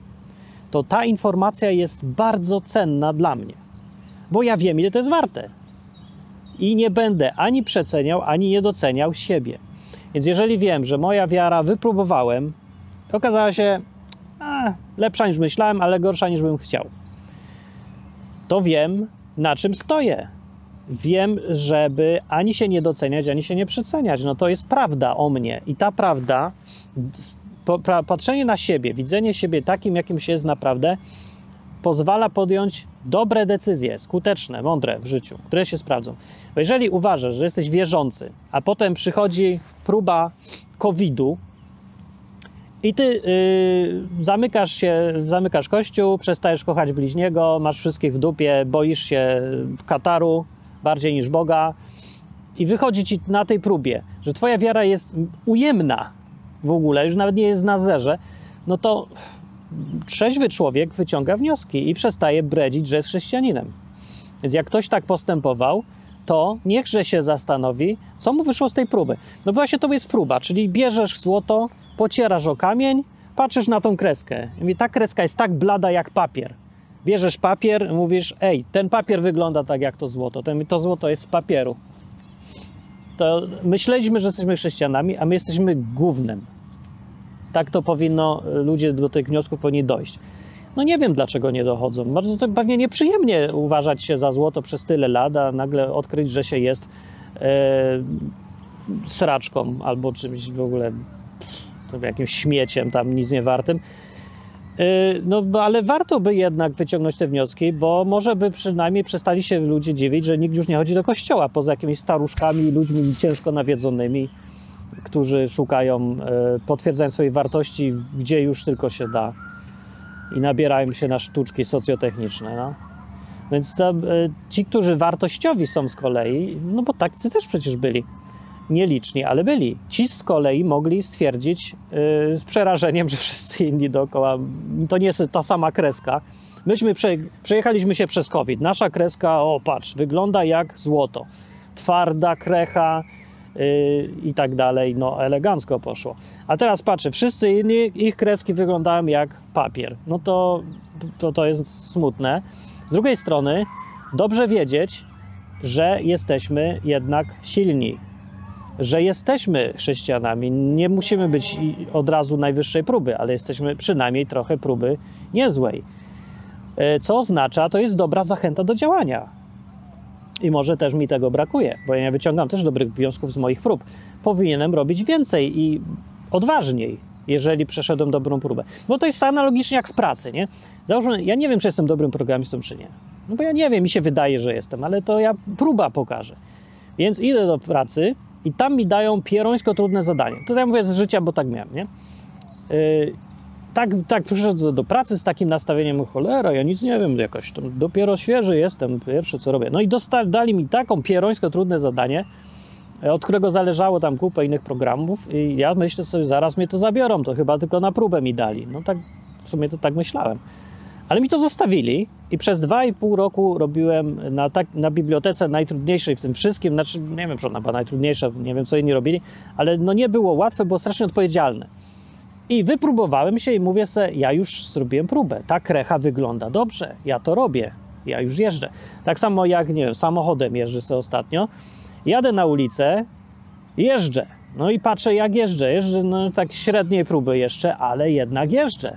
To ta informacja jest bardzo cenna dla mnie, bo ja wiem, ile to jest warte i nie będę ani przeceniał, ani nie doceniał siebie. Więc jeżeli wiem, że moja wiara wypróbowałem, okazała się a, lepsza niż myślałem, ale gorsza niż bym chciał, to wiem, na czym stoję. Wiem, żeby ani się nie doceniać, ani się nie przeceniać. No to jest prawda o mnie. I ta prawda, patrzenie na siebie, widzenie siebie takim, jakim się jest naprawdę, pozwala podjąć dobre decyzje, skuteczne, mądre w życiu, które się sprawdzą. Bo jeżeli uważasz, że jesteś wierzący, a potem przychodzi próba COVID-u i ty yy, zamykasz się, zamykasz kościół, przestajesz kochać bliźniego, masz wszystkich w dupie, boisz się Kataru bardziej niż Boga i wychodzi ci na tej próbie, że twoja wiara jest ujemna w ogóle, już nawet nie jest na zerze, no to trzeźwy człowiek wyciąga wnioski i przestaje bredzić, że jest chrześcijaninem. Więc jak ktoś tak postępował, to niechże się zastanowi, co mu wyszło z tej próby. No bo właśnie to jest próba, czyli bierzesz złoto, pocierasz o kamień, patrzysz na tą kreskę. I ta kreska jest tak blada jak papier. Bierzesz papier, mówisz, ej, ten papier wygląda tak jak to złoto, ten, to złoto jest z papieru. To myśleliśmy, że jesteśmy chrześcijanami, a my jesteśmy głównym. Tak to powinno, ludzie do tych wniosków powinni dojść. No nie wiem, dlaczego nie dochodzą. Bardzo to pewnie nieprzyjemnie uważać się za złoto przez tyle lat, a nagle odkryć, że się jest e, sraczką albo czymś w ogóle jakimś śmieciem tam nic nie wartym. E, no, ale warto by jednak wyciągnąć te wnioski, bo może by przynajmniej przestali się ludzie dziwić, że nikt już nie chodzi do kościoła, poza jakimiś staruszkami, ludźmi ciężko nawiedzonymi którzy szukają, e, potwierdzają swojej wartości, gdzie już tylko się da i nabierają się na sztuczki socjotechniczne. No. Więc to, e, ci, którzy wartościowi są z kolei, no bo tacy też przecież byli, nieliczni, ale byli. Ci z kolei mogli stwierdzić yy, z przerażeniem, że wszyscy inni dookoła, to nie jest ta sama kreska. Myśmy prze, przejechaliśmy się przez COVID. Nasza kreska, o patrz, wygląda jak złoto. Twarda krecha, i tak dalej, no elegancko poszło. A teraz patrzę, wszyscy inni, ich kreski wyglądają jak papier. No to, to, to jest smutne. Z drugiej strony, dobrze wiedzieć, że jesteśmy jednak silni, że jesteśmy chrześcijanami. Nie musimy być od razu najwyższej próby, ale jesteśmy przynajmniej trochę próby niezłej. E, co oznacza, to jest dobra zachęta do działania. I może też mi tego brakuje, bo ja wyciągam też dobrych wniosków z moich prób. Powinienem robić więcej i odważniej, jeżeli przeszedłem dobrą próbę. Bo to jest analogicznie jak w pracy, nie? Załóżmy, ja nie wiem, czy jestem dobrym programistą, czy nie. No bo ja nie wiem, mi się wydaje, że jestem, ale to ja próba pokaże. Więc idę do pracy i tam mi dają pierońsko trudne zadanie. Ja mówię z życia, bo tak miałem, nie? Yy, tak, tak przyszedłem do pracy z takim nastawieniem, cholera, ja nic nie wiem, jakoś dopiero świeży jestem, pierwsze co robię. No i dostali, dali mi taką pierońsko trudne zadanie, od którego zależało tam kupę innych programów i ja myślę sobie, zaraz mnie to zabiorą, to chyba tylko na próbę mi dali. No tak, w sumie to tak myślałem. Ale mi to zostawili i przez dwa i pół roku robiłem na, tak, na bibliotece najtrudniejszej w tym wszystkim, znaczy nie wiem, czy ona była najtrudniejsza, nie wiem, co inni robili, ale no nie było łatwe, było strasznie odpowiedzialne. I wypróbowałem się i mówię sobie, ja już zrobiłem próbę. Ta krecha wygląda dobrze, ja to robię, ja już jeżdżę. Tak samo jak, nie wiem, samochodem jeżdżę sobie ostatnio. Jadę na ulicę, jeżdżę. No i patrzę, jak jeżdżę. Jeżdżę, no tak średniej próby jeszcze, ale jednak jeżdżę.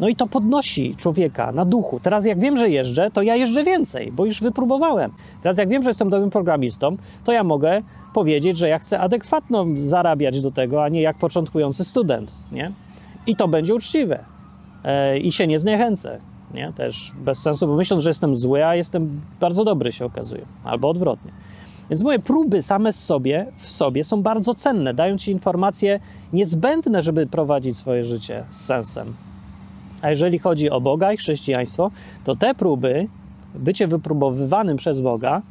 No i to podnosi człowieka na duchu. Teraz jak wiem, że jeżdżę, to ja jeżdżę więcej, bo już wypróbowałem. Teraz jak wiem, że jestem dobrym programistą, to ja mogę powiedzieć, że ja chcę adekwatno zarabiać do tego, a nie jak początkujący student, nie? I to będzie uczciwe. E, I się nie zniechęcę, nie? Też bez sensu, bo myśląc, że jestem zły, a jestem bardzo dobry się okazuje. Albo odwrotnie. Więc moje próby same z sobie, w sobie są bardzo cenne. Dają ci informacje niezbędne, żeby prowadzić swoje życie z sensem. A jeżeli chodzi o Boga i chrześcijaństwo, to te próby, bycie wypróbowywanym przez Boga,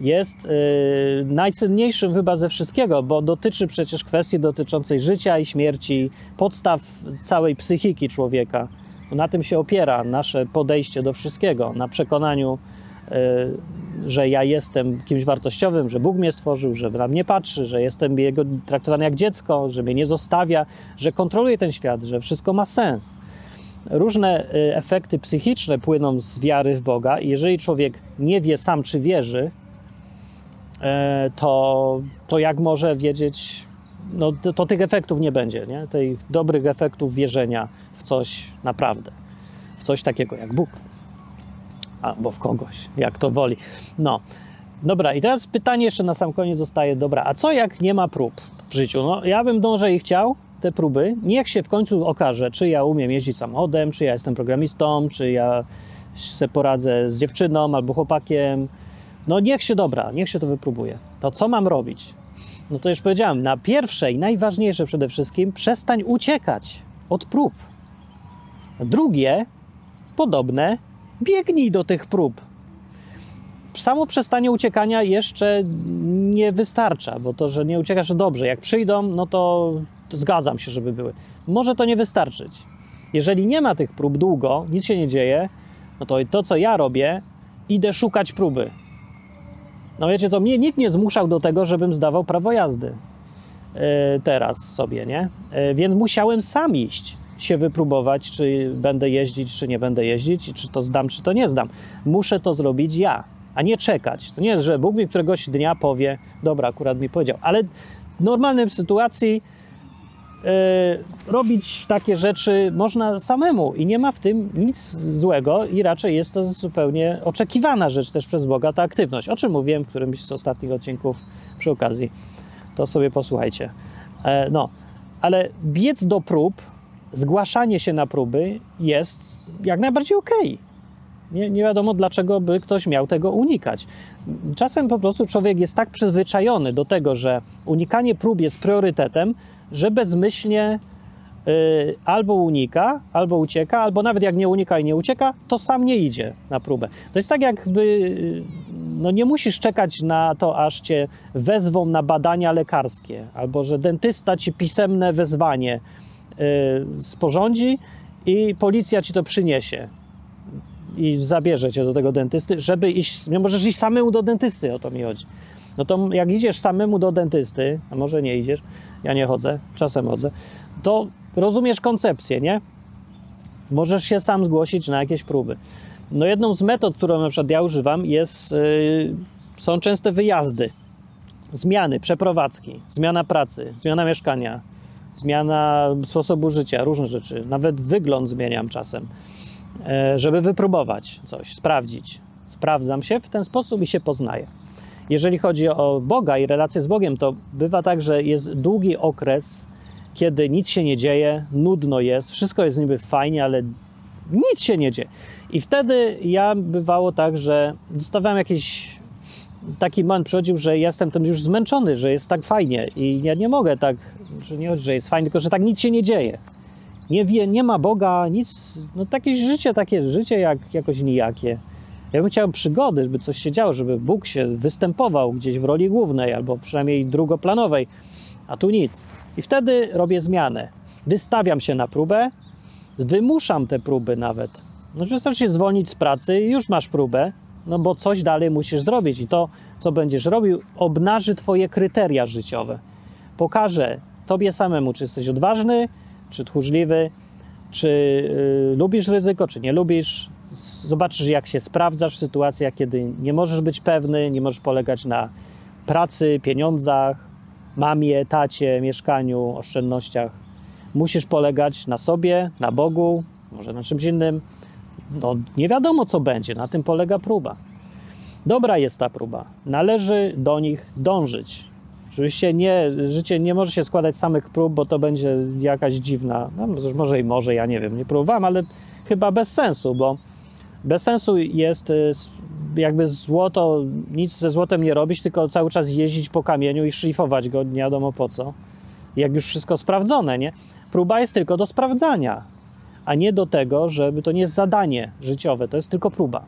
jest yy, najcenniejszym chyba ze wszystkiego, bo dotyczy przecież kwestii dotyczącej życia i śmierci, podstaw całej psychiki człowieka. Na tym się opiera nasze podejście do wszystkiego, na przekonaniu, yy, że ja jestem kimś wartościowym, że Bóg mnie stworzył, że na mnie patrzy, że jestem jego traktowany jak dziecko, że mnie nie zostawia, że kontroluje ten świat, że wszystko ma sens. Różne y, efekty psychiczne płyną z wiary w Boga, i jeżeli człowiek nie wie sam, czy wierzy, e, to, to jak może wiedzieć, no to, to tych efektów nie będzie, nie? tych dobrych efektów wierzenia w coś naprawdę, w coś takiego jak Bóg albo w kogoś, jak to woli. No, dobra, i teraz pytanie jeszcze na sam koniec zostaje, dobra, a co jak nie ma prób w życiu? No, ja bym dąże i chciał te próby, niech się w końcu okaże, czy ja umiem jeździć samochodem, czy ja jestem programistą, czy ja se poradzę z dziewczyną albo chłopakiem. No niech się dobra, niech się to wypróbuje. To co mam robić? No to już powiedziałem, na pierwsze i najważniejsze przede wszystkim, przestań uciekać od prób. Drugie, podobne, biegnij do tych prób. Samo przestanie uciekania jeszcze nie wystarcza, bo to, że nie uciekasz, dobrze. Jak przyjdą, no to zgadzam się, żeby były. Może to nie wystarczyć. Jeżeli nie ma tych prób długo, nic się nie dzieje, no to to, co ja robię, idę szukać próby. No wiecie co, mnie nikt nie zmuszał do tego, żebym zdawał prawo jazdy yy, teraz sobie, nie? Yy, więc musiałem sam iść się wypróbować, czy będę jeździć, czy nie będę jeździć, czy to zdam, czy to nie zdam. Muszę to zrobić ja, a nie czekać. To nie jest, że Bóg mi któregoś dnia powie, dobra, akurat mi powiedział, ale w normalnej sytuacji robić takie rzeczy można samemu i nie ma w tym nic złego i raczej jest to zupełnie oczekiwana rzecz też przez Boga, ta aktywność, o czym mówiłem w którymś z ostatnich odcinków przy okazji. To sobie posłuchajcie. Yy, no, ale biec do prób zgłaszanie się na próby jest jak najbardziej okej. Okay. Nie, nie, wiadomo, dlaczego by ktoś miał tego unikać. Czasem po prostu człowiek jest tak przyzwyczajony do tego, że unikanie prób jest priorytetem, że bezmyślnie y, albo unika, albo ucieka, albo nawet jak nie unika i nie ucieka, to sam nie idzie na próbę. To jest tak, jakby y, no nie musisz czekać na to, aż cię wezwą na badania lekarskie, albo że dentysta ci pisemne wezwanie Y, sporządzi i policja ci to przyniesie i zabierze cię do tego dentysty, żeby iść, nie możesz iść samemu do dentysty, o to mi chodzi. No to jak idziesz samemu do dentysty, a może nie idziesz, ja nie chodzę, czasem chodzę, to rozumiesz koncepcję, nie? Możesz się sam zgłosić na jakieś próby. No jedną z metod, którą na przykład ja używam jest, yy, są częste wyjazdy, zmiany, przeprowadzki, zmiana pracy, zmiana mieszkania, zmiana sposobu życia, różne rzeczy. Nawet wygląd zmieniam czasem, e, żeby wypróbować coś, sprawdzić. Sprawdzam się w ten sposób i się poznaję. Jeżeli chodzi o Boga i relacje z Bogiem, to bywa tak, że jest długi okres, kiedy nic się nie dzieje, nudno jest, wszystko jest niby fajnie, ale nic się nie dzieje. I wtedy ja bywało tak, że dostawałem jakiś taki moment przychodził, że jestem tym już zmęczony, że jest tak fajnie i ja nie mogę tak, że nie chodzi, że jest fajnie, tylko że tak nic się nie dzieje. Nie wie, nie ma Boga, nic, no takie życie, takie życie jak jakoś nijakie. Ja bym chciał przygody, żeby coś się działo, żeby Bóg się występował gdzieś w roli głównej albo przynajmniej drugoplanowej, a tu nic. I wtedy robię zmianę. Wystawiam się na próbę, wymuszam te próby nawet. No, wystarczy zwolnić z pracy i już masz próbę, no bo coś dalej musisz zrobić i to, co będziesz robił, obnaży twoje kryteria życiowe. Pokaże tobie samemu, czy jesteś odważny, czy tchórzliwy, czy y, lubisz ryzyko, czy nie lubisz. Zobaczysz, jak się sprawdzasz w sytuacjach, kiedy nie możesz być pewny, nie możesz polegać na pracy, pieniądzach, mamie, tacie, mieszkaniu, oszczędnościach. Musisz polegać na sobie, na Bogu, może na czymś innym. No, nie wiadomo, co będzie, na tym polega próba. Dobra jest ta próba, należy do nich dążyć. Oczywiście nie, życie nie może się składać z samych prób, bo to będzie jakaś dziwna, no może i może, ja nie wiem, nie próbowałem, ale chyba bez sensu, bo bez sensu jest y, jakby złoto, nic ze złotem nie robić, tylko cały czas jeździć po kamieniu i szlifować go, nie wiadomo po co. Jak już wszystko sprawdzone, nie? Próba jest tylko do sprawdzania, a nie do tego, żeby to nie jest zadanie życiowe, to jest tylko próba.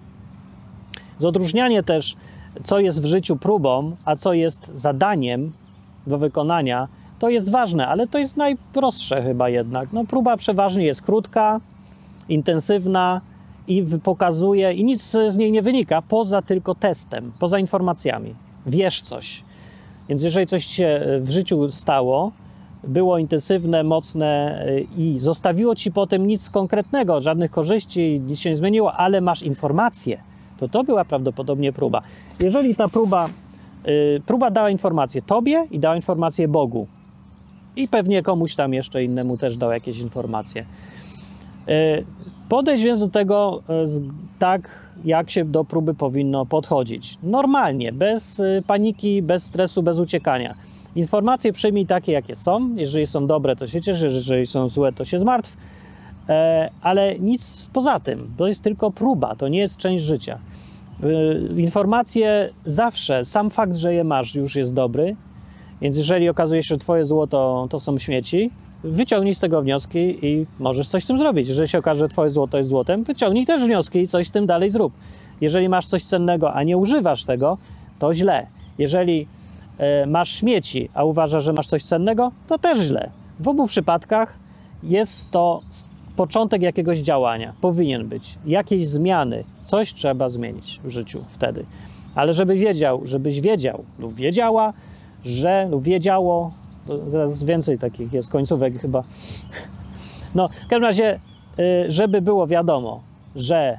Zodróżnianie też, co jest w życiu próbą, a co jest zadaniem do wykonania, to jest ważne, ale to jest najprostsze chyba jednak. No, próba przeważnie jest krótka, intensywna i pokazuje, i nic z niej nie wynika, poza tylko testem, poza informacjami. Wiesz coś. Więc jeżeli coś się w życiu stało, było intensywne, mocne y, i zostawiło ci potem nic konkretnego, żadnych korzyści, nic się nie zmieniło, ale masz informacje, to to była prawdopodobnie próba. Jeżeli ta próba, yy, próba dała informację tobie i dała informację Bogu i pewnie komuś tam jeszcze innemu też dał jakieś informacje. Podejść więc do tego yy, tak, jak się do próby powinno podchodzić. Normalnie, bez y, paniki, bez stresu, bez uciekania. Informacje przyjmij takie, jakie są. Jeżeli są dobre, to się cieszy, jeżeli są złe, to się zmartw. E, ale nic poza tym. To jest tylko próba, to nie jest część życia. E, informacje zawsze, sam fakt, że je masz, już jest dobry. Więc jeżeli okazuje się, że twoje złoto to są śmieci, wyciągnij z tego wnioski i możesz coś z tym zrobić. Jeżeli się okaże, że twoje złoto jest złotem, wyciągnij też wnioski i coś z tym dalej zrób. Jeżeli masz coś cennego, a nie używasz tego, to źle. Jeżeli E, masz śmieci, a uważasz, że masz coś cennego, to też źle. W obu przypadkach jest to początek jakiegoś działania. Powinien być. Jakieś zmiany. Coś trzeba zmienić w życiu wtedy. Ale żeby wiedział, żebyś wiedział lub wiedziała, że lub wiedziało, zaraz więcej takich jest końcówek chyba. No, w każdym razie, y, żeby było wiadomo, że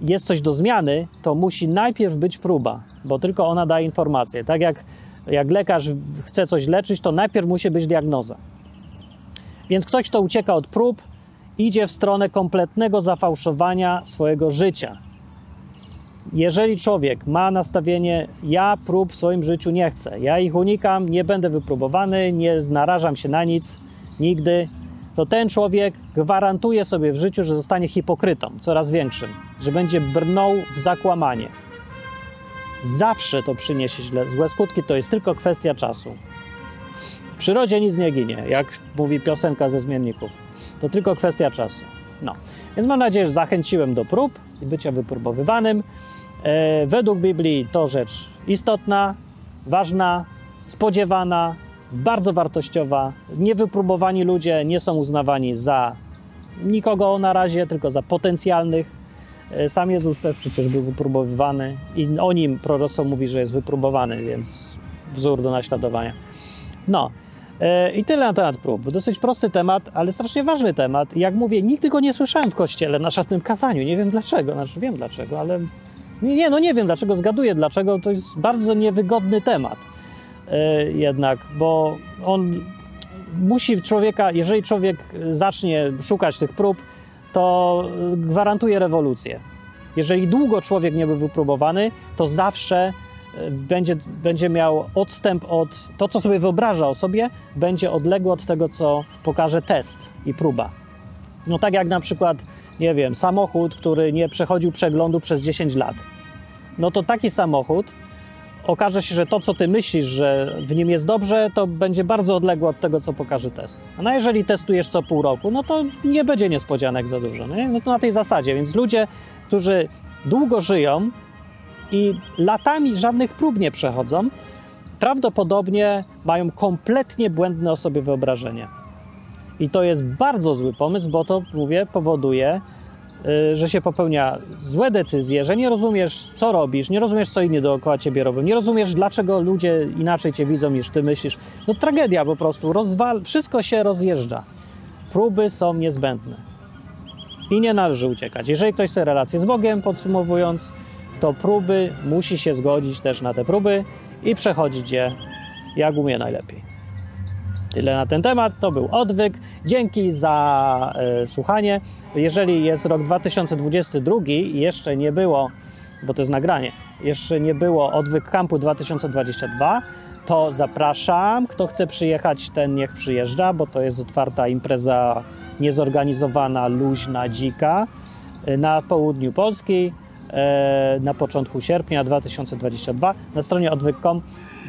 jest coś do zmiany, to musi najpierw być próba, bo tylko ona daje informację. Tak jak jak lekarz chce coś leczyć, to najpierw musi być diagnoza. Więc ktoś, kto ucieka od prób, idzie w stronę kompletnego zafałszowania swojego życia. Jeżeli człowiek ma nastawienie, ja prób w swoim życiu nie chcę, ja ich unikam, nie będę wypróbowany, nie narażam się na nic nigdy, to ten człowiek gwarantuje sobie w życiu, że zostanie hipokrytą coraz większym, że będzie brnął w zakłamanie. Zawsze to przyniesie źle, złe skutki, to jest tylko kwestia czasu. W przyrodzie nic nie ginie, jak mówi piosenka ze zmienników. To tylko kwestia czasu. No, więc mam nadzieję, że zachęciłem do prób i bycia wypróbowywanym. E, według Biblii to rzecz istotna, ważna, spodziewana, bardzo wartościowa. Niewypróbowani ludzie nie są uznawani za nikogo na razie, tylko za potencjalnych E, sam Jezus też przecież był wypróbowywany i o nim proroctwo mówi, że jest wypróbowany, więc wzór do naśladowania. No, i tyle na temat prób. Dosyć prosty temat, ale strasznie ważny temat. Jak mówię, nigdy go nie słyszałem w kościele na żadnym kazaniu. Nie wiem dlaczego, znaczy wiem dlaczego, ale nie, no nie wiem dlaczego, zgaduję dlaczego. To jest bardzo niewygodny temat e, jednak, bo on musi człowieka, jeżeli człowiek zacznie szukać tych prób, to gwarantuje rewolucję. Jeżeli długo człowiek nie był wypróbowany, to zawsze e, będzie, będzie miał odstęp od to, co sobie wyobraża o sobie, będzie odległe od tego, co pokaże test i próba. No tak jak na przykład, nie wiem, samochód, który nie przechodził przeglądu przez 10 lat. No to taki samochód okaże się, że to, co ty myślisz, że w nim jest dobrze, to będzie bardzo odległe od tego, co pokaże test. No jeżeli testujesz co pół roku, no to nie będzie niespodzianek za dużo. Nie? No to na tej zasadzie. Więc ludzie, którzy długo żyją i latami żadnych prób nie przechodzą, prawdopodobnie mają kompletnie błędne o sobie wyobrażenie. I to jest bardzo zły pomysł, bo to, mówię, powoduje, y, że się popełnia złe decyzje, że nie rozumiesz, co robisz, nie rozumiesz, co inni dookoła ciebie robią, nie rozumiesz, dlaczego ludzie inaczej cię widzą niż ty myślisz. No tragedia po prostu, rozwal, wszystko się rozjeżdża. Próby są niezbędne i nie należy uciekać. Jeżeli ktoś chce relację z Bogiem, podsumowując, to próby musi się zgodzić też na te próby i przechodzić je jak umie najlepiej. Tyle na ten temat. To był odwyk. Dzięki za e, słuchanie. Jeżeli jest rok 2022 i jeszcze nie było, bo to jest nagranie, jeszcze nie było odwyk kampu 2022, to zapraszam. Kto chce przyjechać, ten niech przyjeżdża, bo to jest otwarta impreza niezorganizowana, luźna, dzika e, na południu Polski na początku sierpnia 2022. Na stronie odwyk.com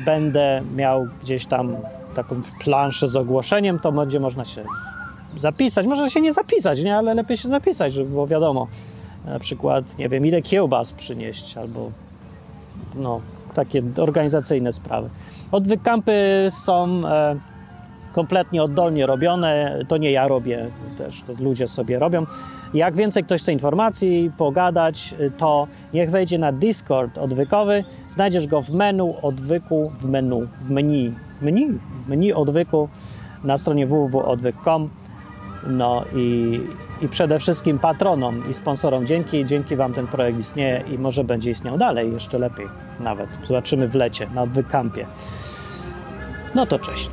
będę miał gdzieś tam taką planszę z ogłoszeniem, to będzie można się zapisać. Można się nie zapisać, nie? ale lepiej się zapisać, żeby było wiadomo. Na przykład, nie wiem, ile kiełbas przynieść, albo no, takie organizacyjne sprawy. Odwyk kampy są e, kompletnie oddolnie robione. To nie ja robię, też to ludzie sobie robią. Jak więcej ktoś chce informacji, pogadać, to niech wejdzie na Discord odwykowy. Znajdziesz go w menu odwyku, w menu, w menu, menu, w menu odwyku na stronie www.odwyk.com. No i, i przede wszystkim patronom i sponsorom dzięki. Dzięki Wam ten projekt istnieje i może będzie istniał dalej, jeszcze lepiej nawet. Zobaczymy w lecie, na odwykampie. No to cześć.